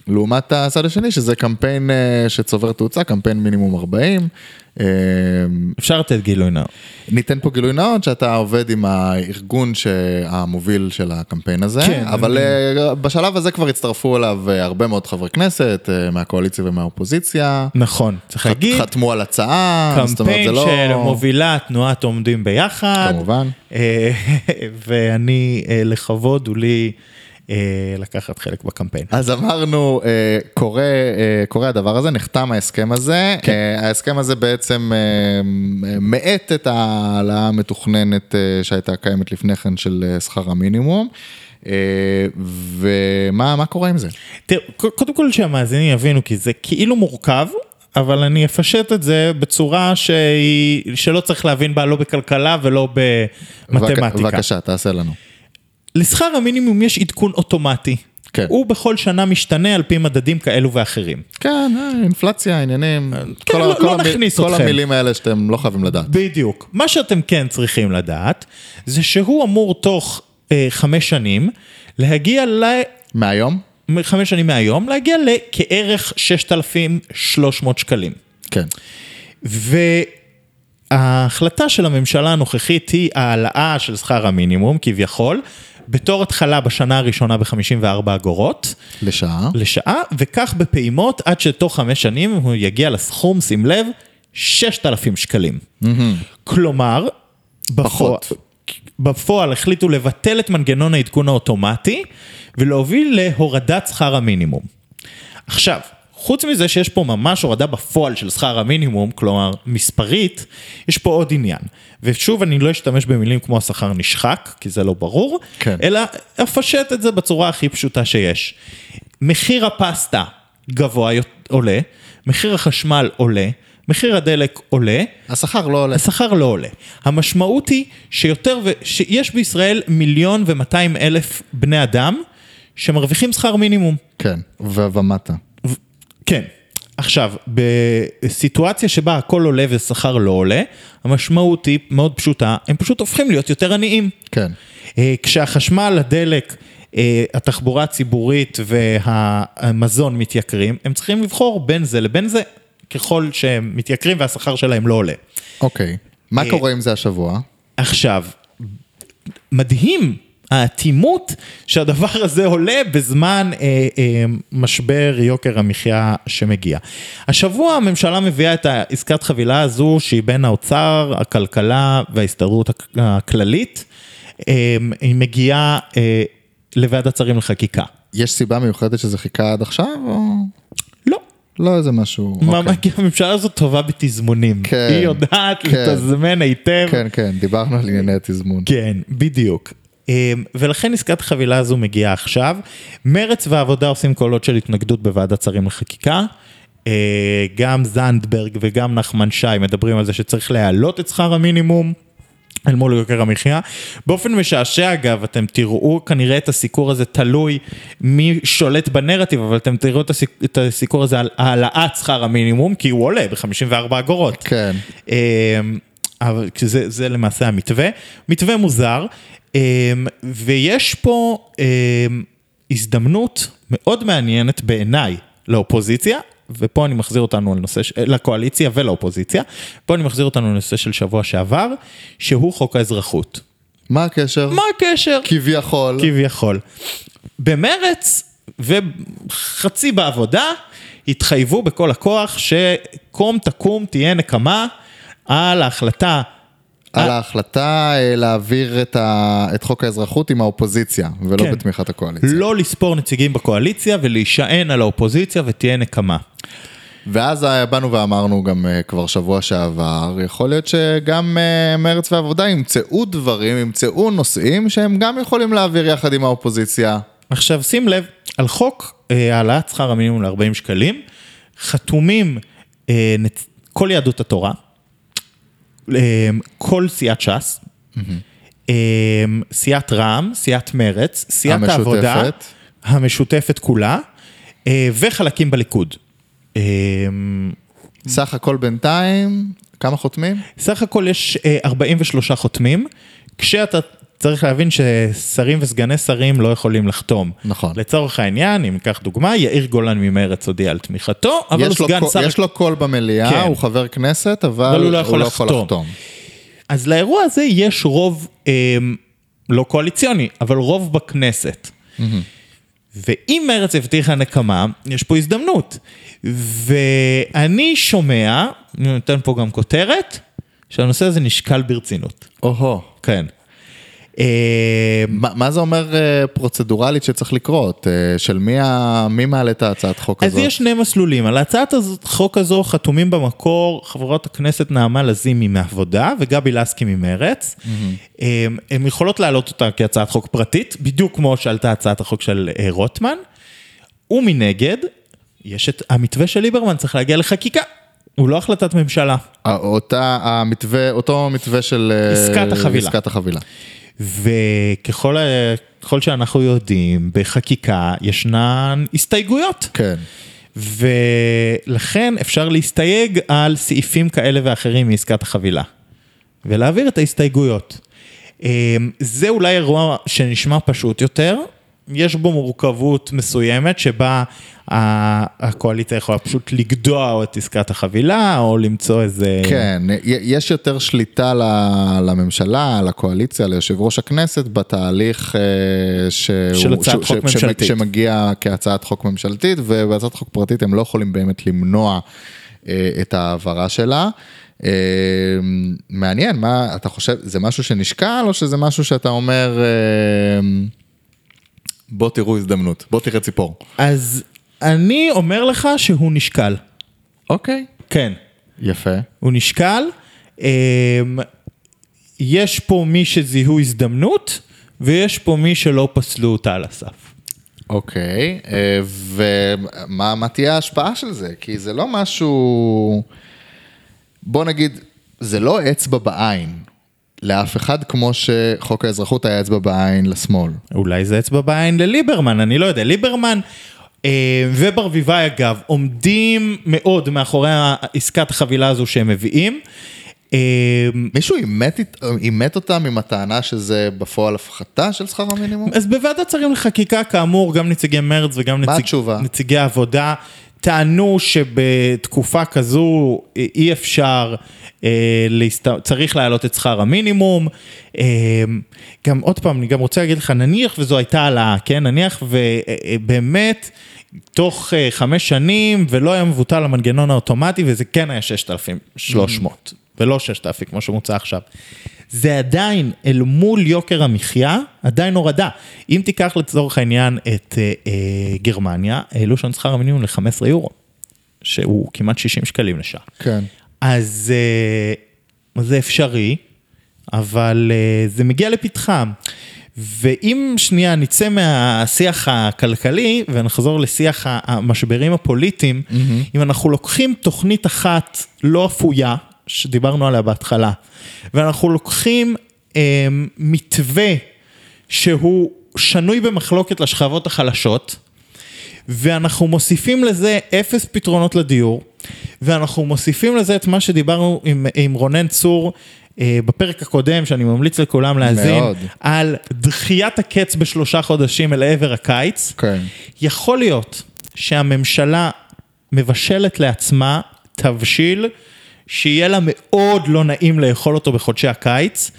לעומת הצד השני, שזה קמפיין אה, שצובר תאוצה, קמפיין מינימום 40. אה, אפשר לתת גילוי נאות. ניתן פה גילוי נאות שאתה עובד עם הארגון המוביל של הקמפיין הזה, כן, אבל אה, בשלב הזה כבר הצטרפו אליו אה, הרבה מאוד חברי כנסת, מהקואליציה ומהאופוזיציה. נכון, צריך חת- להגיד, חתמו על הצעה, זאת אומרת, קמפיין זה לא... שמובילה תנועת עומדים ביחד. כמובן. ואני, לכבוד הוא לי לקחת חלק בקמפיין. אז אמרנו, אה, קורה, אה, קורה הדבר הזה, נחתם ההסכם הזה, כן. אה, ההסכם הזה בעצם אה, מאט את ההעלאה המתוכננת אה, שהייתה קיימת לפני כן של אה, שכר המינימום, אה, ומה מה קורה עם זה? תראה, ק- קודם כל שהמאזינים יבינו, כי זה כאילו מורכב, אבל אני אפשט את זה בצורה שהיא, שלא צריך להבין בה לא בכלכלה ולא במתמטיקה. בבקשה, תעשה לנו. לשכר המינימום יש עדכון אוטומטי. כן. הוא בכל שנה משתנה על פי מדדים כאלו ואחרים. כן, אה, אינפלציה, עניינים, כן, כל לא- כל לא נכניס כל אתכם. המילים האלה שאתם לא חייבים לדעת. בדיוק. מה שאתם כן צריכים לדעת, זה שהוא אמור תוך אה, חמש שנים להגיע ל... מהיום? חמש שנים מהיום, להגיע לכערך 6,300 שקלים. כן. וההחלטה של הממשלה הנוכחית היא העלאה של שכר המינימום, כביכול, בתור התחלה בשנה הראשונה ב-54 אגורות לשעה. לשעה, וכך בפעימות עד שתוך חמש שנים הוא יגיע לסכום, שים לב, 6,000 שקלים. כלומר, בפועל, פחות. בפועל החליטו לבטל את מנגנון העדכון האוטומטי ולהוביל להורדת שכר המינימום. עכשיו, חוץ מזה שיש פה ממש הורדה בפועל של שכר המינימום, כלומר מספרית, יש פה עוד עניין. ושוב, אני לא אשתמש במילים כמו השכר נשחק, כי זה לא ברור, כן. אלא אפשט את זה בצורה הכי פשוטה שיש. מחיר הפסטה גבוה עולה, מחיר החשמל עולה, מחיר הדלק עולה, השכר לא עולה. השכר לא עולה. המשמעות היא שיותר ו... שיש בישראל מיליון ומאתיים אלף בני אדם שמרוויחים שכר מינימום. כן, ומטה. ו- כן. עכשיו, בסיטואציה שבה הכל עולה ושכר לא עולה, המשמעות היא מאוד פשוטה, הם פשוט הופכים להיות יותר עניים. כן. אה, כשהחשמל, הדלק, אה, התחבורה הציבורית והמזון מתייקרים, הם צריכים לבחור בין זה לבין זה, ככל שהם מתייקרים והשכר שלהם לא עולה. אוקיי. מה אה, קורה עם זה השבוע? עכשיו, מדהים האטימות שהדבר הזה עולה בזמן אה, אה, משבר יוקר המחיה שמגיע. השבוע הממשלה מביאה את העסקת חבילה הזו שהיא בין האוצר, הכלכלה וההסתדרות הכ- הכללית. אה, היא מגיעה אה, לוועדת שרים לחקיקה. יש סיבה מיוחדת שזה חיכה עד עכשיו, או לא. לא איזה משהו? מה, אוקיי. כי הממשלה הזאת טובה בתזמונים. כן, היא יודעת כן. לתזמן היטב. כן, כן, דיברנו על ענייני התזמון. כן, בדיוק. אמ, ולכן עסקת החבילה הזו מגיעה עכשיו. מרץ והעבודה עושים קולות של התנגדות בוועדת שרים לחקיקה. אה, גם זנדברג וגם נחמן שי מדברים על זה שצריך להעלות את שכר המינימום. אל מול יוקר המחיה. באופן משעשע אגב, אתם תראו כנראה את הסיקור הזה תלוי מי שולט בנרטיב, אבל אתם תראו את, הסיק, את הסיקור הזה על העלאת שכר המינימום, כי הוא עולה ב-54 אגורות. כן. אמ, אבל זה, זה למעשה המתווה, מתווה מוזר, ויש פה אמ, הזדמנות מאוד מעניינת בעיניי לאופוזיציה, ופה אני מחזיר אותנו לנושא, לקואליציה ולאופוזיציה, פה אני מחזיר אותנו לנושא של שבוע שעבר, שהוא חוק האזרחות. מה הקשר? מה הקשר? כביכול. כביכול. במרץ וחצי בעבודה התחייבו בכל הכוח שקום תקום תהיה נקמה על ההחלטה על ההחלטה אה, להעביר את, ה... את חוק האזרחות עם האופוזיציה, ולא כן. בתמיכת הקואליציה. לא לספור נציגים בקואליציה ולהישען על האופוזיציה ותהיה נקמה. ואז אה, באנו ואמרנו גם אה, כבר שבוע שעבר, יכול להיות שגם מרץ ועבודה ימצאו דברים, ימצאו נושאים שהם גם יכולים להעביר יחד עם האופוזיציה. עכשיו שים לב, על חוק העלאת שכר המינימום ל-40 שקלים, חתומים כל יהדות התורה, כל סיעת ש"ס, סיעת רע"מ, סיעת מרץ, סיעת המשותפת. העבודה, המשותפת כולה, וחלקים בליכוד. סך הכל בינתיים, כמה חותמים? סך הכל יש 43 חותמים, כשאתה צריך להבין ששרים וסגני שרים לא יכולים לחתום. נכון. לצורך העניין, אם ניקח דוגמה, יאיר גולן ממרץ הודיע על תמיכתו, אבל הוא סגן שר... יש לו קול במליאה, כן. הוא חבר כנסת, אבל, אבל הוא לא יכול הוא לא לחתום. יכול לחתום. אז לאירוע הזה יש רוב אה, לא קואליציוני, אבל רוב בכנסת. ואם מרץ הבטיחה נקמה, יש פה הזדמנות. ואני שומע, אני נותן פה גם כותרת, שהנושא הזה נשקל ברצינות. או-הו. כן. אה, מה, זה אומר אה, פרוצדורלית שצריך לקרות? אה, של מי, ה... מי מעלה את ההצעת חוק אז הזאת? יש שני מסלולים, על הצעת החוק הזו חתומים במקור חברות הכנסת נעמה לזימי מעבודה וגבי לסקי ממרץ. הם, הם יכולות להעלות אותה כהצעת חוק פרטית, בדיוק כמו שעלתה הצעת החוק של רוטמן. ומנגד, יש את המתווה של ליברמן, צריך להגיע לחקיקה. הוא לא החלטת ממשלה. אותה, המתווה, אותו מתווה של... עסקת החבילה. עסקת החבילה. וככל ה- ככל שאנחנו יודעים, בחקיקה ישנן הסתייגויות. כן. ולכן אפשר להסתייג על סעיפים כאלה ואחרים מעסקת החבילה. ולהעביר את ההסתייגויות. אמ, זה אולי אירוע שנשמע פשוט יותר, יש בו מורכבות מסוימת שבה הקואליציה יכולה פשוט לגדוע את עסקת החבילה או למצוא איזה... כן, יש יותר שליטה לממשלה, לקואליציה, ליושב ראש הכנסת, בתהליך אה, שהוא- של הצעת ש- חוק ש- ממשלתית. שמגיע כהצעת חוק ממשלתית, ובהצעת חוק פרטית הם לא יכולים באמת למנוע אה, את ההעברה שלה. אה, מעניין, מה אתה חושב, זה משהו שנשקל, או שזה משהו שאתה אומר, בוא תראו הזדמנות, בוא תראה ציפור. אז אני אומר לך שהוא נשקל. אוקיי. כן. יפה. הוא נשקל. אמ, יש פה מי שזיהו הזדמנות, ויש פה מי שלא פסלו אותה על הסף. אוקיי, אה, ומה מה תהיה ההשפעה של זה? כי זה לא משהו... בוא נגיד, זה לא אצבע בעין לאף אחד, כמו שחוק האזרחות היה אצבע בעין לשמאל. אולי זה אצבע בעין לליברמן, אני לא יודע. ליברמן אה, וברביבאי אגב, עומדים מאוד מאחורי עסקת החבילה הזו שהם מביאים. אה, מישהו אימת, אותם עם הטענה שזה בפועל הפחתה של שכר המינימום? אז בוועדת שרים לחקיקה, כאמור, גם נציגי מרץ וגם נציג? נציגי העבודה טענו שבתקופה כזו אי אפשר, אה, להסת... צריך להעלות את שכר המינימום. אה, גם עוד פעם, אני גם רוצה להגיד לך, נניח וזו הייתה העלאה, כן? נניח ובאמת... תוך אה, חמש שנים ולא היה מבוטל המנגנון האוטומטי וזה כן היה 6,300 ולא 6,000 כמו שמוצע עכשיו. זה עדיין אל מול יוקר המחיה עדיין הורדה. אם תיקח לצורך העניין את אה, אה, גרמניה, העלו שם שכר המינימום ל-15 יורו, שהוא כמעט 60 שקלים לשעה. כן. אז אה, זה אפשרי, אבל אה, זה מגיע לפתחם. ואם שנייה נצא מהשיח הכלכלי ונחזור לשיח המשברים הפוליטיים, mm-hmm. אם אנחנו לוקחים תוכנית אחת לא אפויה, שדיברנו עליה בהתחלה, ואנחנו לוקחים אה, מתווה שהוא שנוי במחלוקת לשכבות החלשות, ואנחנו מוסיפים לזה אפס פתרונות לדיור, ואנחנו מוסיפים לזה את מה שדיברנו עם, עם רונן צור אה, בפרק הקודם, שאני ממליץ לכולם להאזין, מאוד. על דחיית הקץ בשלושה חודשים אל עבר הקיץ. כן. יכול להיות שהממשלה מבשלת לעצמה תבשיל שיהיה לה מאוד לא נעים לאכול אותו בחודשי הקיץ,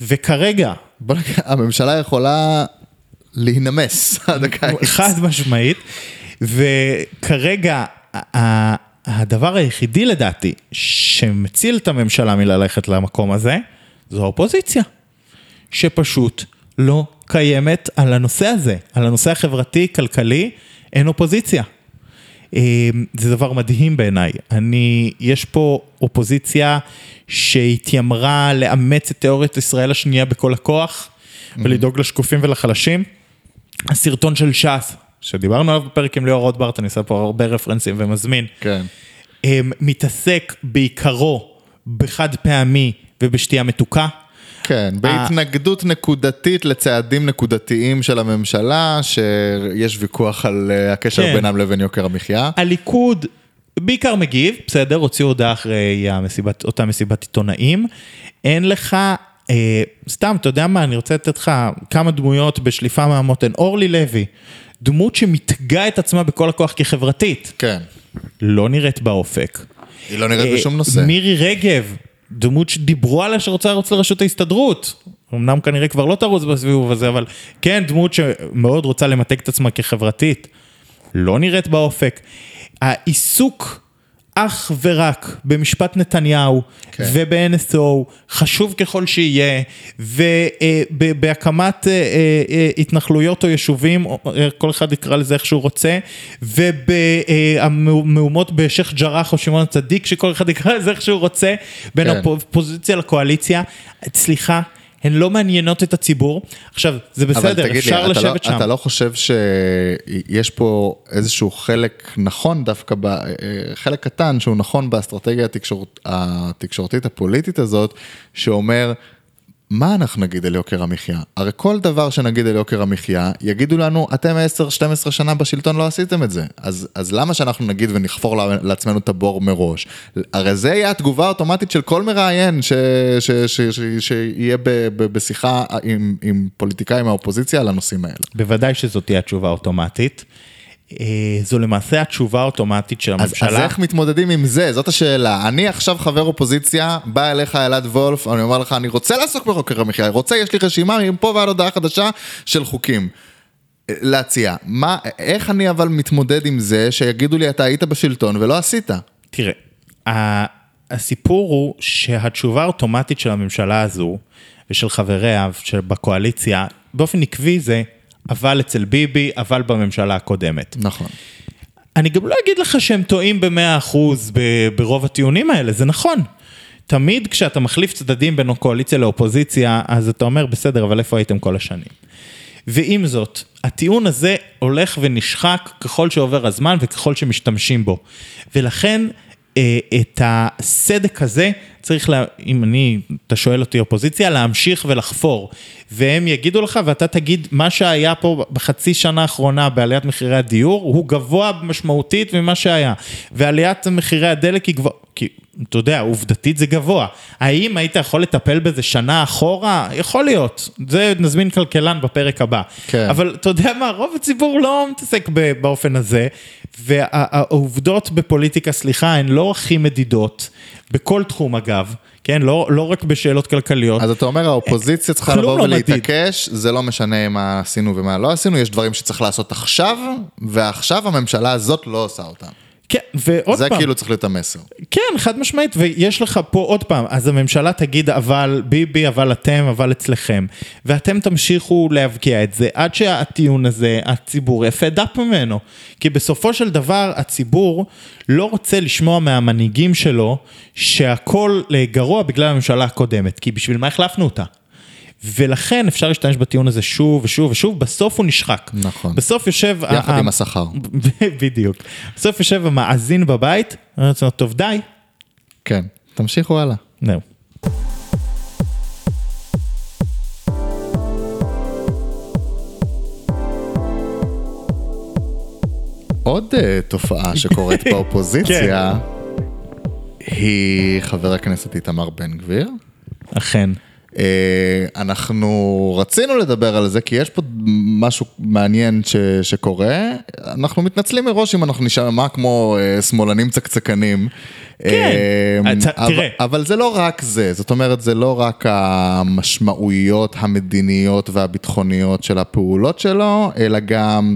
וכרגע, הממשלה יכולה להינמס עד הקיץ. חד משמעית, וכרגע הדבר היחידי לדעתי שמציל את הממשלה מללכת למקום הזה, זו האופוזיציה, שפשוט לא קיימת על הנושא הזה, על הנושא החברתי-כלכלי, אין אופוזיציה. אה, זה דבר מדהים בעיניי. אני, יש פה אופוזיציה שהתיימרה לאמץ את תיאוריית ישראל השנייה בכל הכוח, ולדאוג לשקופים ולחלשים. הסרטון של ש"ס, שדיברנו עליו בפרק עם ליאור רוטברט, אני עושה פה הרבה רפרנסים ומזמין, כן. אמ, מתעסק בעיקרו בחד פעמי ובשתייה מתוקה. כן, בהתנגדות נקודתית לצעדים נקודתיים של הממשלה, שיש ויכוח על אה, הקשר כן. בינם לבין יוקר המחיה. הליכוד בעיקר מגיב, בסדר, הוציאו הודעה אחרי המסיבת, אותה מסיבת עיתונאים. אין לך, אה, סתם, אתה יודע מה, אני רוצה לתת לך כמה דמויות בשליפה מהמותן. אורלי לוי, דמות שמתגה את עצמה בכל הכוח כחברתית, כן. לא נראית באופק. היא לא נראית אה, בשום נושא. מירי רגב, דמות שדיברו עליה שרוצה לרוץ לראשות ההסתדרות. אמנם כנראה כבר לא תרוץ בסיבוב הזה, אבל כן, דמות שמאוד רוצה למתג את עצמה כחברתית. לא נראית באופק. העיסוק אך ורק במשפט נתניהו כן. וב-NSO, חשוב ככל שיהיה, ובהקמת התנחלויות או יישובים, או, אה, כל אחד יקרא לזה איך שהוא רוצה, ובמהומות בשייח' ג'ראח או שמעון הצדיק, שכל אחד יקרא לזה איך שהוא רוצה, בין כן. האופוזיציה לקואליציה, סליחה. הן לא מעניינות את הציבור. עכשיו, זה בסדר, תגיד לי, אפשר אתה לשבת לא, שם. אתה לא חושב שיש פה איזשהו חלק נכון דווקא, ב, אה, חלק קטן שהוא נכון באסטרטגיה התקשורת, התקשורתית הפוליטית הזאת, שאומר, מה אנחנו נגיד על יוקר המחיה? הרי כל דבר שנגיד על יוקר המחיה, יגידו לנו, אתם 10-12 שנה בשלטון לא עשיתם את זה. אז, אז למה שאנחנו נגיד ונחפור לעצמנו את הבור מראש? הרי זה יהיה התגובה האוטומטית של כל מראיין שיהיה בשיחה עם, עם פוליטיקאים מהאופוזיציה על הנושאים האלה. בוודאי שזאת תהיה התשובה האוטומטית. אה, זו למעשה התשובה האוטומטית של אז, הממשלה. אז איך מתמודדים עם זה? זאת השאלה. אני עכשיו חבר אופוזיציה, בא אליך אלעד וולף, אני אומר לך, אני רוצה לעסוק ביוקר המחיה, רוצה, יש לי רשימה מפה ועד הודעה חדשה של חוקים. אה, להציע. מה, איך אני אבל מתמודד עם זה שיגידו לי, אתה היית בשלטון ולא עשית? תראה, הסיפור הוא שהתשובה האוטומטית של הממשלה הזו ושל חבריה בקואליציה, באופן עקבי זה אבל אצל ביבי, אבל בממשלה הקודמת. נכון. אני גם לא אגיד לך שהם טועים במאה אחוז ברוב הטיעונים האלה, זה נכון. תמיד כשאתה מחליף צדדים בין קואליציה לאופוזיציה, אז אתה אומר, בסדר, אבל איפה הייתם כל השנים? ועם זאת, הטיעון הזה הולך ונשחק ככל שעובר הזמן וככל שמשתמשים בו. ולכן, אה, את הסדק הזה צריך, לה, אם אני, אתה שואל אותי אופוזיציה, להמשיך ולחפור. והם יגידו לך, ואתה תגיד, מה שהיה פה בחצי שנה האחרונה בעליית מחירי הדיור, הוא גבוה משמעותית ממה שהיה. ועליית מחירי הדלק היא גבוהה, כי אתה יודע, עובדתית זה גבוה. האם היית יכול לטפל בזה שנה אחורה? יכול להיות. זה נזמין כלכלן בפרק הבא. כן. אבל אתה יודע מה, רוב הציבור לא מתעסק באופן הזה, והעובדות בפוליטיקה, סליחה, הן לא הכי מדידות, בכל תחום אגב, כן? לא, לא רק בשאלות כלכליות. אז אתה אומר, האופוזיציה צריכה לבוא לא מדיד. ולהתעקש, זה לא משנה מה עשינו ומה לא עשינו, יש דברים שצריך לעשות עכשיו, ועכשיו הממשלה הזאת לא עושה אותם. כן, ועוד זה פעם, כאילו צריך להיות המסר. כן, חד משמעית, ויש לך פה עוד פעם, אז הממשלה תגיד אבל ביבי, אבל אתם, אבל אצלכם, ואתם תמשיכו להבקיע את זה, עד שהטיעון הזה, הציבור יפה דף ממנו. כי בסופו של דבר, הציבור לא רוצה לשמוע מהמנהיגים שלו שהכל אה, גרוע בגלל הממשלה הקודמת, כי בשביל מה החלפנו אותה? ולכן אפשר להשתמש בטיעון הזה שוב ושוב ושוב, בסוף הוא נשחק. נכון. בסוף יושב... יחד עם השכר. בדיוק. בסוף יושב המאזין בבית, אני רוצה לומר, טוב, די. כן, תמשיכו הלאה. זהו. עוד אה, תופעה שקורית כן. באופוזיציה היא חבר הכנסת איתמר בן גביר. אכן. אה, אנחנו רצינו לדבר על זה כי יש פה משהו מעניין ש, שקורה, אנחנו מתנצלים מראש אם אנחנו נשמע כמו אה, שמאלנים צקצקנים. כן, אה, אתה- אבל, תראה. אבל זה לא רק זה, זאת אומרת זה לא רק המשמעויות המדיניות והביטחוניות של הפעולות שלו, אלא גם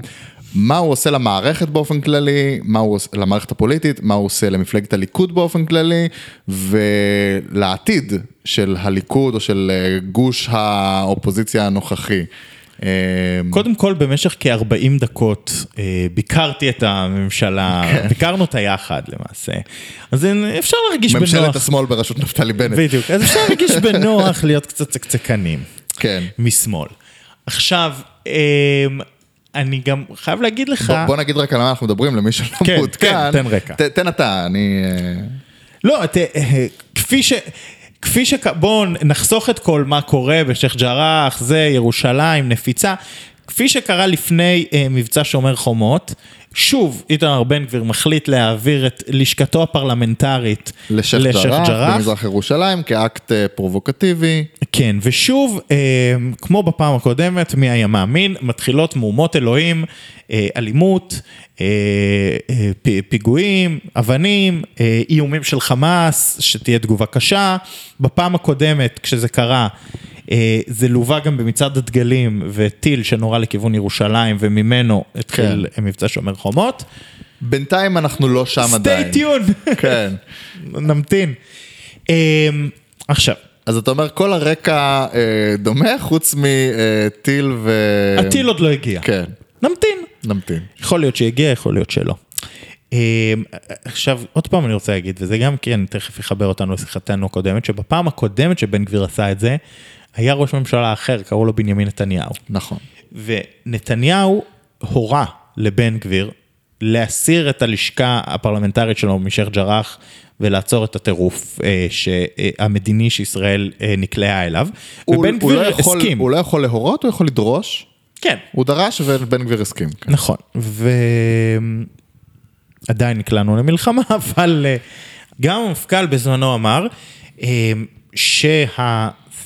מה הוא עושה למערכת באופן כללי, מה הוא עושה למערכת הפוליטית, מה הוא עושה למפלגת הליכוד באופן כללי, ולעתיד של הליכוד או של אה, גוש האופוזיציה הנוכחי. אה, קודם כל, במשך כ-40 דקות אה, ביקרתי את הממשלה, כן. ביקרנו אותה יחד למעשה. אז אפשר להרגיש בנוח. ממשלת השמאל בראשות נפתלי בנט. בדיוק, אז אפשר להרגיש בנוח להיות קצת צקצקנים. כן. משמאל. עכשיו, אה, אני גם חייב להגיד לך... בוא, בוא נגיד רק על מה אנחנו מדברים למי שלא כן, מעודכן. כן, תן רקע. ת, תן אתה, אני... אה, לא, ת, אה, כפי ש... כפי ש... בואו נחסוך את כל מה קורה בשייח' ג'ראח, זה, ירושלים, נפיצה. כפי שקרה לפני אה, מבצע שומר חומות, שוב, איתמר בן גביר מחליט להעביר את לשכתו הפרלמנטרית לשייח' ג'ראח במזרח ירושלים כאקט אה, פרובוקטיבי. כן, ושוב, אה, כמו בפעם הקודמת, מי היה מאמין, מתחילות מהומות אלוהים, אה, אלימות, אה, פ- פיגועים, אבנים, איומים של חמאס, שתהיה תגובה קשה. בפעם הקודמת, כשזה קרה, זה לווה גם במצעד הדגלים וטיל שנורה לכיוון ירושלים, וממנו התחיל כן. מבצע שומר חומות. בינתיים אנחנו לא שם עדיין. סטי טיון, כן. נמתין. אה, עכשיו, אז אתה אומר כל הרקע אה, דומה חוץ מטיל ו... הטיל עוד לא הגיע. כן, נמתין. נמתין. יכול להיות שיגיע, יכול להיות שלא. אה, עכשיו, עוד פעם אני רוצה להגיד, וזה גם כן תכף יחבר אותנו לשיחתנו הקודמת, שבפעם הקודמת שבן גביר עשה את זה, היה ראש ממשלה אחר, קראו לו בנימין נתניהו. נכון. ונתניהו הורה לבן גביר להסיר את הלשכה הפרלמנטרית שלו משייח' ג'ראח ולעצור את הטירוף אה, ש- אה, המדיני שישראל אה, נקלעה אליו. ובן הוא לא גביר יכול- הסכים. הוא לא יכול להורות, הוא יכול לדרוש. כן. הוא דרש ובן גביר הסכים. כן. נכון, ועדיין נקלענו למלחמה, אבל אה, גם המפכ"ל בזמנו אמר אה,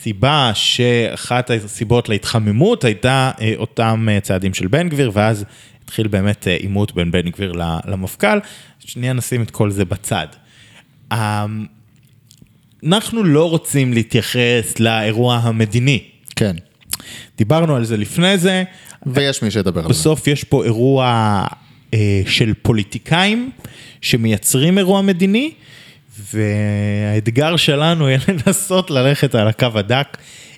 שהסיבה, שאחת הסיבות להתחממות הייתה אה, אותם אה, צעדים של בן גביר, ואז התחיל באמת אה, עימות בין בן גביר למפכ"ל. שנייה נשים את כל זה בצד. אה, אנחנו לא רוצים להתייחס לאירוע המדיני. כן. דיברנו על זה לפני זה, ויש מי שידבר על זה. בסוף יש פה אירוע אה, של פוליטיקאים שמייצרים אירוע מדיני, והאתגר שלנו יהיה לנסות ללכת על הקו הדק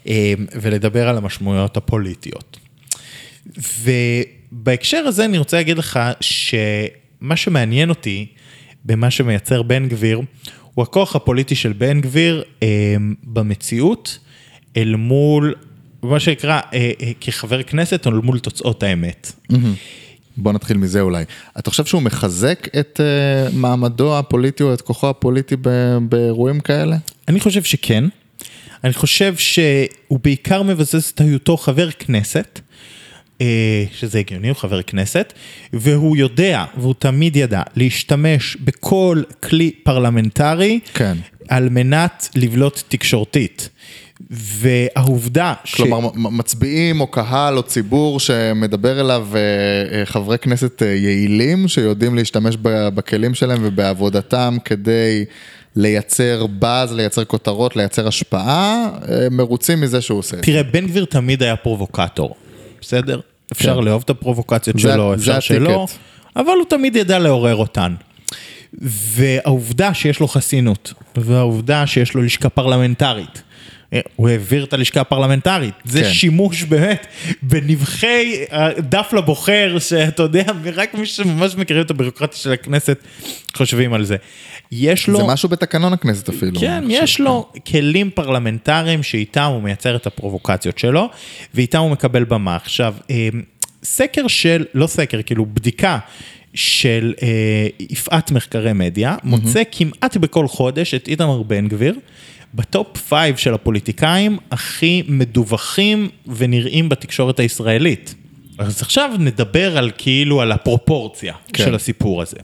אה, ולדבר על המשמעויות הפוליטיות. ובהקשר הזה אני רוצה להגיד לך שמה שמעניין אותי במה שמייצר בן גביר, הוא הכוח הפוליטי של בן גביר אה, במציאות אל מול, מה שנקרא, אה, אה, כחבר כנסת, אל מול תוצאות האמת. בוא נתחיל מזה אולי. אתה חושב שהוא מחזק את uh, מעמדו הפוליטי או את כוחו הפוליטי ב- באירועים כאלה? אני חושב שכן. אני חושב שהוא בעיקר מבסס את היותו חבר כנסת, אה, שזה הגיוני, הוא חבר כנסת, והוא יודע, והוא תמיד ידע, להשתמש בכל כלי פרלמנטרי, כן. על מנת לבלוט תקשורתית. והעובדה ש... כלומר, מצביעים או קהל או ציבור שמדבר אליו אה, אה, חברי כנסת אה, יעילים, שיודעים להשתמש בכלים שלהם ובעבודתם כדי לייצר באז, לייצר כותרות, לייצר השפעה, מרוצים מזה שהוא עושה את זה. תראה, בן גביר תמיד היה פרובוקטור, בסדר? אפשר כן. לאהוב את הפרובוקציות זה- שלו, זה אפשר. שלא, אבל הוא תמיד ידע לעורר אותן. והעובדה שיש לו חסינות, והעובדה שיש לו לשכה פרלמנטרית, הוא העביר את הלשכה הפרלמנטרית, זה כן. שימוש באמת בנבחי דף לבוחר, שאתה יודע, רק מי שממש מכירים את הבירוקרטיה של הכנסת חושבים על זה. יש לו... זה משהו בתקנון הכנסת אפילו. כן. יש לו כלים פרלמנטריים שאיתם הוא מייצר את הפרובוקציות שלו, ואיתם הוא מקבל במה. עכשיו, אה, סקר של, לא סקר, כאילו בדיקה של אה, יפעת מחקרי מדיה, מוצא כמעט בכל חודש את איתמר בן גביר. ב top five של הפוליטיקאים הכי מדווחים ונראים בתקשורת הישראלית. אז עכשיו נדבר על כאילו על הפרופורציה כן. של הסיפור הזה.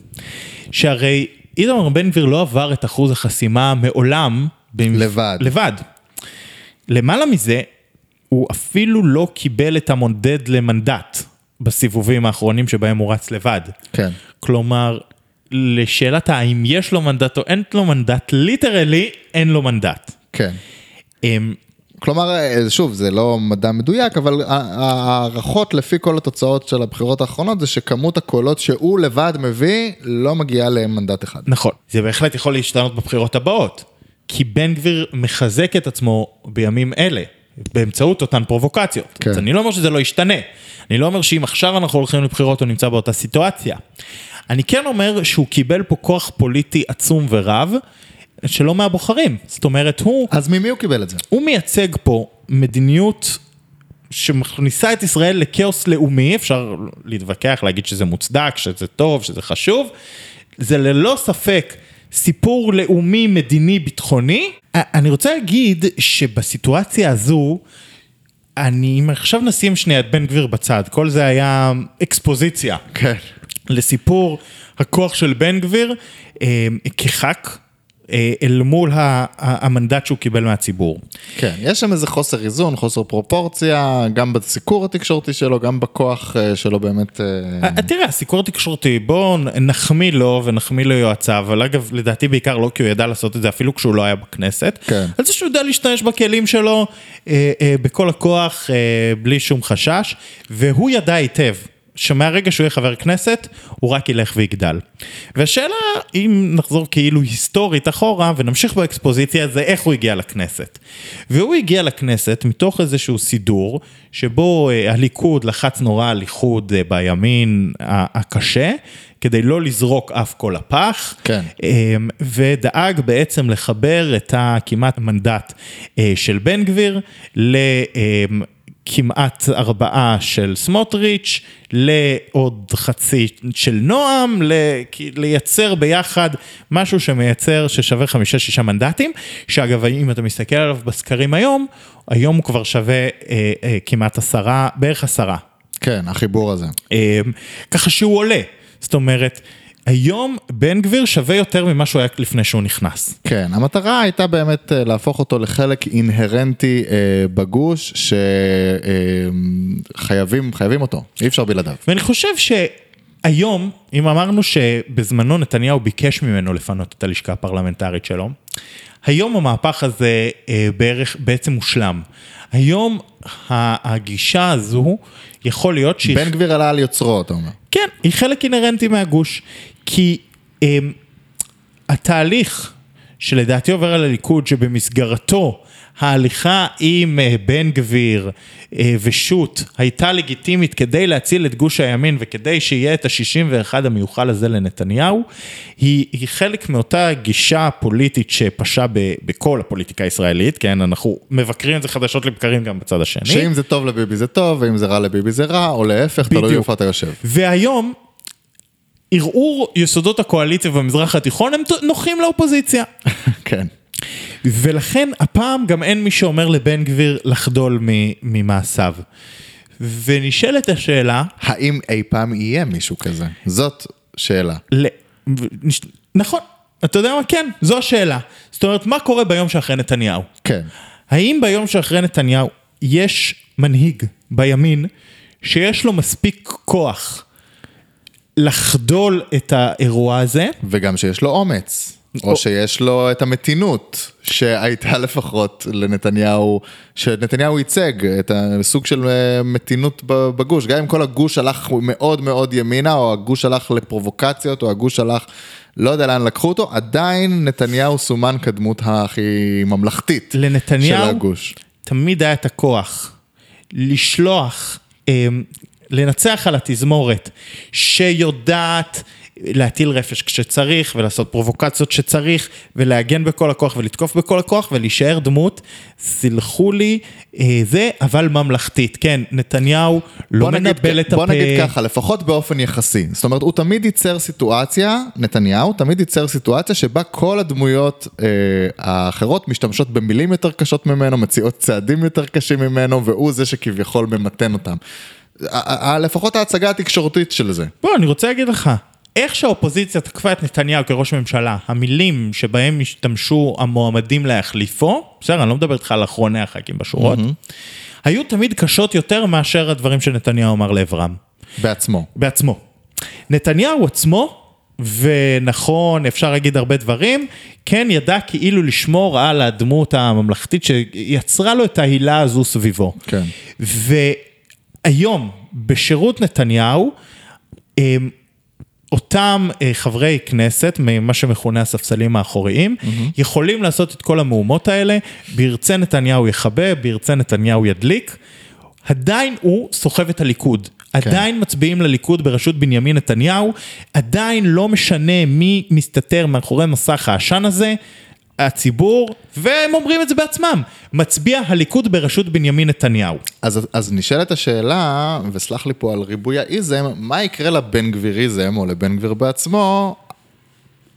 שהרי איתמר בן גביר לא עבר את אחוז החסימה מעולם. במפ- לבד. לבד. למעלה מזה, הוא אפילו לא קיבל את המודד למנדט בסיבובים האחרונים שבהם הוא רץ לבד. כן. כלומר, לשאלת האם יש לו מנדט או אין לו מנדט, ליטרלי אין לו מנדט. כן. אמ, כלומר, אה, שוב, זה לא מדע מדויק, אבל ההערכות לפי כל התוצאות של הבחירות האחרונות זה שכמות הקולות שהוא לבד מביא לא מגיעה למנדט אחד. נכון. זה בהחלט יכול להשתנות בבחירות הבאות. כי בן גביר מחזק את עצמו בימים אלה, באמצעות אותן פרובוקציות. כן. אז אני לא אומר שזה לא ישתנה. אני לא אומר שאם עכשיו אנחנו הולכים לבחירות הוא נמצא באותה סיטואציה. אני כן אומר שהוא קיבל פה כוח פוליטי עצום ורב, שלא מהבוחרים. זאת אומרת, הוא... אז ממי הוא קיבל את זה? הוא מייצג פה מדיניות שמכניסה את ישראל לכאוס לאומי, אפשר להתווכח, להגיד שזה מוצדק, שזה טוב, שזה חשוב, זה ללא ספק סיפור לאומי, מדיני, ביטחוני. אני רוצה להגיד שבסיטואציה הזו, אני, אם עכשיו נשים שנייה את בן גביר בצד, כל זה היה אקספוזיציה. כן. לסיפור הכוח של בן גביר אה, כח"כ אה, אל מול המנדט שהוא קיבל מהציבור. כן, יש שם איזה חוסר איזון, חוסר פרופורציה, גם בסיקור התקשורתי שלו, גם בכוח אה, שלו באמת... אה, אה, תראה, הסיקור התקשורתי, בואו נחמיא לו ונחמיא ליועציו, אבל אגב, לדעתי בעיקר לא כי הוא ידע לעשות את זה אפילו כשהוא לא היה בכנסת. כן. על זה שהוא יודע להשתמש בכלים שלו בכל הכוח, בלי שום חשש, והוא ידע היטב. שמהרגע שהוא יהיה חבר כנסת, הוא רק ילך ויגדל. והשאלה, אם נחזור כאילו היסטורית אחורה ונמשיך באקספוזיציה, זה איך הוא הגיע לכנסת. והוא הגיע לכנסת מתוך איזשהו סידור, שבו אה, הליכוד לחץ נורא על איחוד אה, בימין הקשה, כדי לא לזרוק אף כל לפח. כן. אמ, ודאג בעצם לחבר את הכמעט מנדט אה, של בן גביר לכמעט ארבעה של סמוטריץ', לעוד חצי של נועם, ל- לייצר ביחד משהו שמייצר, ששווה חמישה-שישה מנדטים, שאגב, אם אתה מסתכל עליו בסקרים היום, היום הוא כבר שווה אה, אה, כמעט עשרה, בערך עשרה. כן, החיבור הזה. אמ, ככה שהוא עולה. זאת אומרת, היום בן גביר שווה יותר ממה שהוא היה לפני שהוא נכנס. כן, המטרה הייתה באמת אה, להפוך אותו לחלק אינהרנטי אה, בגוש, שחייבים חייבים אותו, אי אפשר בלעדיו. ואני חושב שהיום, אם אמרנו שבזמנו נתניהו ביקש ממנו לפנות את הלשכה הפרלמנטרית שלו, היום המהפך הזה אה, בערך בעצם מושלם. היום הגישה הזו, יכול להיות שהיא... בן גביר עלה על יוצרו, אתה אומר. כן, היא חלק אינהרנטי מהגוש. כי אמ, התהליך שלדעתי עובר על הליכוד, שבמסגרתו ההליכה עם אה, בן גביר אה, ושות' הייתה לגיטימית כדי להציל את גוש הימין וכדי שיהיה את ה-61 המיוחל הזה לנתניהו, היא, היא חלק מאותה גישה פוליטית שפשה ב, בכל הפוליטיקה הישראלית, כן, אנחנו מבקרים את זה חדשות לבקרים גם בצד השני. שאם זה טוב לביבי זה טוב, ואם זה רע לביבי זה רע, או להפך, תלוי. איפה אתה יושב. והיום, ערעור יסודות הקואליציה במזרח התיכון הם נוחים לאופוזיציה. כן. ולכן הפעם גם אין מי שאומר לבן גביר לחדול ממעשיו. ונשאלת השאלה, האם אי פעם יהיה מישהו כזה? זאת שאלה. ל... נש- נכון, אתה יודע מה? כן, זו השאלה. זאת אומרת, מה קורה ביום שאחרי נתניהו? כן. האם ביום שאחרי נתניהו יש מנהיג בימין שיש לו מספיק כוח לחדול את האירוע הזה? וגם שיש לו אומץ. או או- שיש לו את המתינות שהייתה לפחות לנתניהו, שנתניהו ייצג את הסוג של אה, מתינות בגוש, גם אם כל הגוש הלך מאוד מאוד ימינה, או הגוש הלך לפרובוקציות, או הגוש הלך, לא יודע לאן לקחו אותו, עדיין נתניהו סומן כדמות הכי ממלכתית לנתניהו של הגוש. תמיד היה את הכוח לשלוח, אה, לנצח על התזמורת שיודעת להטיל רפש כשצריך ולעשות פרובוקציות שצריך ולהגן בכל הכוח ולתקוף בכל הכוח ולהישאר דמות, סלחו לי, אה, זה אבל ממלכתית, כן, נתניהו לא בוא נגיד, מנבל את הפה. בוא נגיד ככה, לפחות באופן יחסי. זאת אומרת, הוא תמיד ייצר סיטואציה, נתניהו תמיד ייצר סיטואציה שבה כל הדמויות אה, האחרות משתמשות במילים יותר קשות ממנו, מציעות צעדים יותר קשים ממנו, והוא זה שכביכול ממתן אותם. לפחות ההצגה התקשורתית של זה. בוא, אני רוצה להגיד לך, איך שהאופוזיציה תקפה את נתניהו כראש ממשלה, המילים שבהם השתמשו המועמדים להחליפו, בסדר, אני לא מדבר איתך על אחרוני הח"כים בשורות, היו תמיד קשות יותר מאשר הדברים שנתניהו אמר לעברם, בעצמו. בעצמו. נתניהו עצמו, ונכון, אפשר להגיד הרבה דברים, כן ידע כאילו לשמור על הדמות הממלכתית שיצרה לו את ההילה הזו סביבו. כן. והיום, בשירות נתניהו, אמ, אותם אה, חברי כנסת, ממה שמכונה הספסלים האחוריים, יכולים לעשות את כל המהומות האלה, בירצה נתניהו יכבה, בירצה נתניהו ידליק. עדיין הוא סוחב את הליכוד. עדיין מצביעים לליכוד בראשות בנימין נתניהו, עדיין לא משנה מי מסתתר מאחורי מסך העשן הזה, הציבור, והם אומרים את זה בעצמם, מצביע הליכוד בראשות בנימין נתניהו. אז, אז נשאלת השאלה, וסלח לי פה על ריבוי האיזם, מה יקרה לבן גביריזם או לבן גביר בעצמו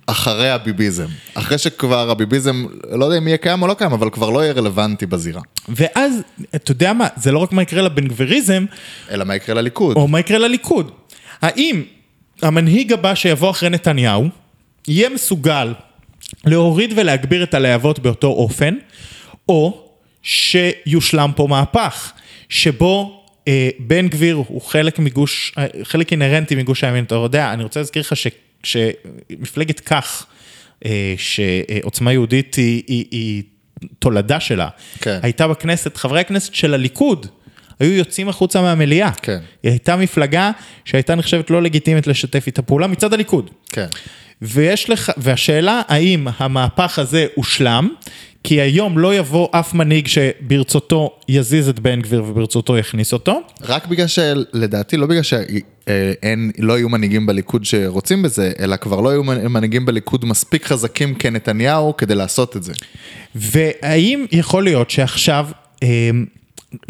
אחרי הביביזם? אחרי שכבר הביביזם, לא יודע אם יהיה קיים או לא קיים, אבל כבר לא יהיה רלוונטי בזירה. ואז, אתה יודע מה, זה לא רק מה יקרה לבן גביריזם, אלא מה יקרה לליכוד? או מה יקרה לליכוד. האם המנהיג הבא שיבוא אחרי נתניהו, יהיה מסוגל להוריד ולהגביר את הלהבות באותו אופן, או שיושלם פה מהפך, שבו אה, בן גביר הוא חלק מגוש, אה, חלק אינהרנטי מגוש הימין, אתה יודע, אני רוצה להזכיר לך ש- שמפלגת כך, אה, שעוצמה יהודית היא, היא, היא תולדה שלה, כן. הייתה בכנסת, חברי הכנסת של הליכוד היו יוצאים החוצה מהמליאה. כן. היא הייתה מפלגה שהייתה נחשבת לא לגיטימית לשתף איתה פעולה מצד הליכוד. כן. ויש לך, והשאלה האם המהפך הזה הושלם, כי היום לא יבוא אף מנהיג שברצותו יזיז את בן גביר וברצותו יכניס אותו. רק בגלל שלדעתי, לא בגלל שאין, לא יהיו מנהיגים בליכוד שרוצים בזה, אלא כבר לא יהיו מנהיגים בליכוד מספיק חזקים כנתניהו כדי לעשות את זה. והאם יכול להיות שעכשיו אה,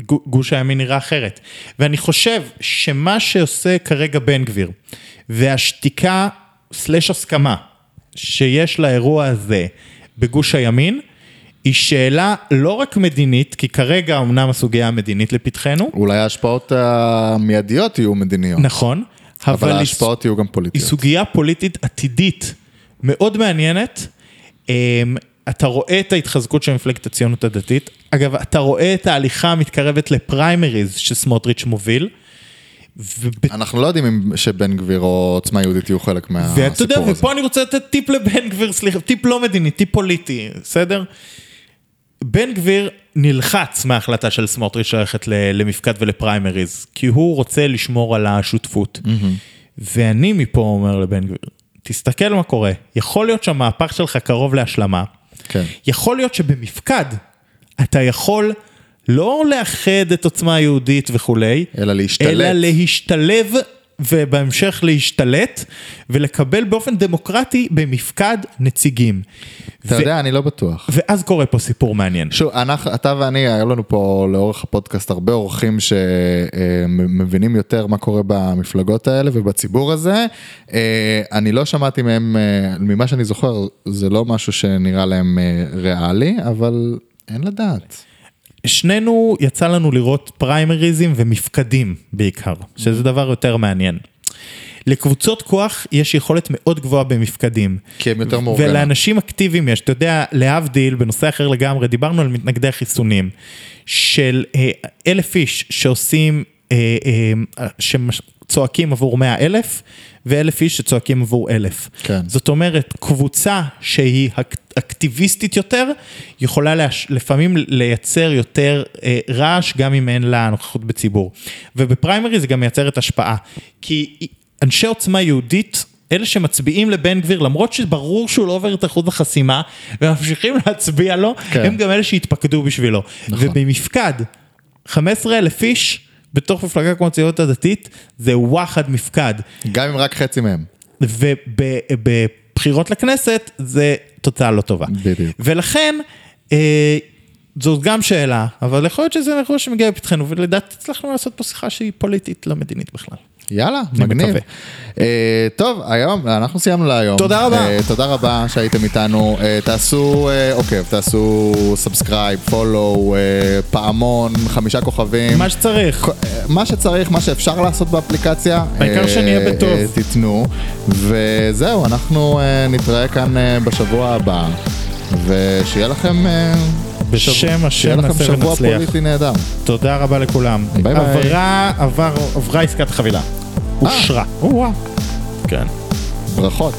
גו- גוש הימין נראה אחרת? ואני חושב שמה שעושה כרגע בן גביר, והשתיקה סלש הסכמה שיש לאירוע הזה בגוש הימין, היא שאלה לא רק מדינית, כי כרגע אמנם הסוגיה המדינית לפתחנו, אולי ההשפעות המיידיות יהיו מדיניות, נכון, אבל היא- ההשפעות יהיו גם היא פוליטיות. סוגיה פוליטית עתידית מאוד מעניינת. אמ, אתה רואה את ההתחזקות של מפלגת הציונות הדתית. אגב, אתה רואה את ההליכה המתקרבת לפריימריז שסמוטריץ' מוביל. וב- אנחנו לא יודעים אם שבן גביר או עוצמה יהודית יהיו חלק ואתה יודע, מהסיפור הזה. ופה אני רוצה לתת טיפ לבן גביר, סליחה, טיפ לא מדיני, טיפ פוליטי, בסדר? בן גביר נלחץ מההחלטה של סמוטריץ' ללכת למפקד ולפריימריז, כי הוא רוצה לשמור על השותפות. ואני מפה אומר לבן גביר, תסתכל מה קורה, יכול להיות שהמהפך שלך קרוב להשלמה, כן. יכול להיות שבמפקד אתה יכול לא לאחד את עוצמה יהודית וכולי, אלא להשתלט. אלא להשתלב ובהמשך להשתלט ולקבל באופן דמוקרטי במפקד נציגים. אתה ו- יודע, אני לא בטוח. ואז קורה פה סיפור מעניין. שוב, אנחנו, אתה ואני, היו לנו פה לאורך הפודקאסט הרבה אורחים שמבינים יותר מה קורה במפלגות האלה ובציבור הזה. אה, אני לא שמעתי מהם, אה, ממה שאני זוכר, זה לא משהו שנראה להם אה, ריאלי, אבל אין לדעת. שנינו יצא לנו לראות פריימריזם ומפקדים בעיקר, שזה דבר יותר מעניין. לקבוצות כוח יש יכולת מאוד גבוהה במפקדים. כי הם יותר מאורגנים. ולאנשים אקטיביים יש, אתה יודע, להבדיל, בנושא אחר לגמרי, דיברנו על מתנגדי החיסונים, של אה, אלף איש שעושים, אה, אה, שצועקים עבור מאה אלף, ואלף איש שצועקים עבור אלף. כן. זאת אומרת, קבוצה שהיא אק- אקטיביסטית יותר, יכולה להש... לפעמים לייצר יותר אה, רעש, גם אם אין לה נוכחות בציבור. ובפריימרי זה גם מייצרת השפעה. כי אנשי עוצמה יהודית, אלה שמצביעים לבן גביר, למרות שברור שהוא לא עובר את אחוז החסימה, וממשיכים להצביע לו, כן. הם גם אלה שהתפקדו בשבילו. נכון. ובמפקד, 15 אלף איש, בתוך מפלגה כמו הציונות הדתית, זה וואחד מפקד. גם אם רק חצי מהם. ובבחירות לכנסת זה תוצאה לא טובה. בדיוק. ולכן, אה, זאת גם שאלה, אבל יכול להיות שזה אירוע שמגיע לפתחנו, ולדעתי הצלחנו לעשות פה שיחה שהיא פוליטית, לא מדינית בכלל. יאללה, מגניב. אה, טוב, היום, אנחנו סיימנו להיום. תודה רבה. אה, תודה רבה שהייתם איתנו. אה, תעשו עוקב, תעשו subscribe, follow, אה, פעמון, חמישה כוכבים. מה שצריך. אה, מה שצריך, מה שאפשר לעשות באפליקציה. העיקר אה, שנהיה בטוב. אה, תיתנו. וזהו, אנחנו אה, נתראה כאן אה, בשבוע הבא. ושיהיה לכם... אה, בשם שבוע- השם נעשה שבוע ונצליח. פוליטי נהדר. תודה רבה לכולם. ביי ביי. עברה, עבר, עברה עסקת חבילה. אושרה. או-אה. כן. ברכות.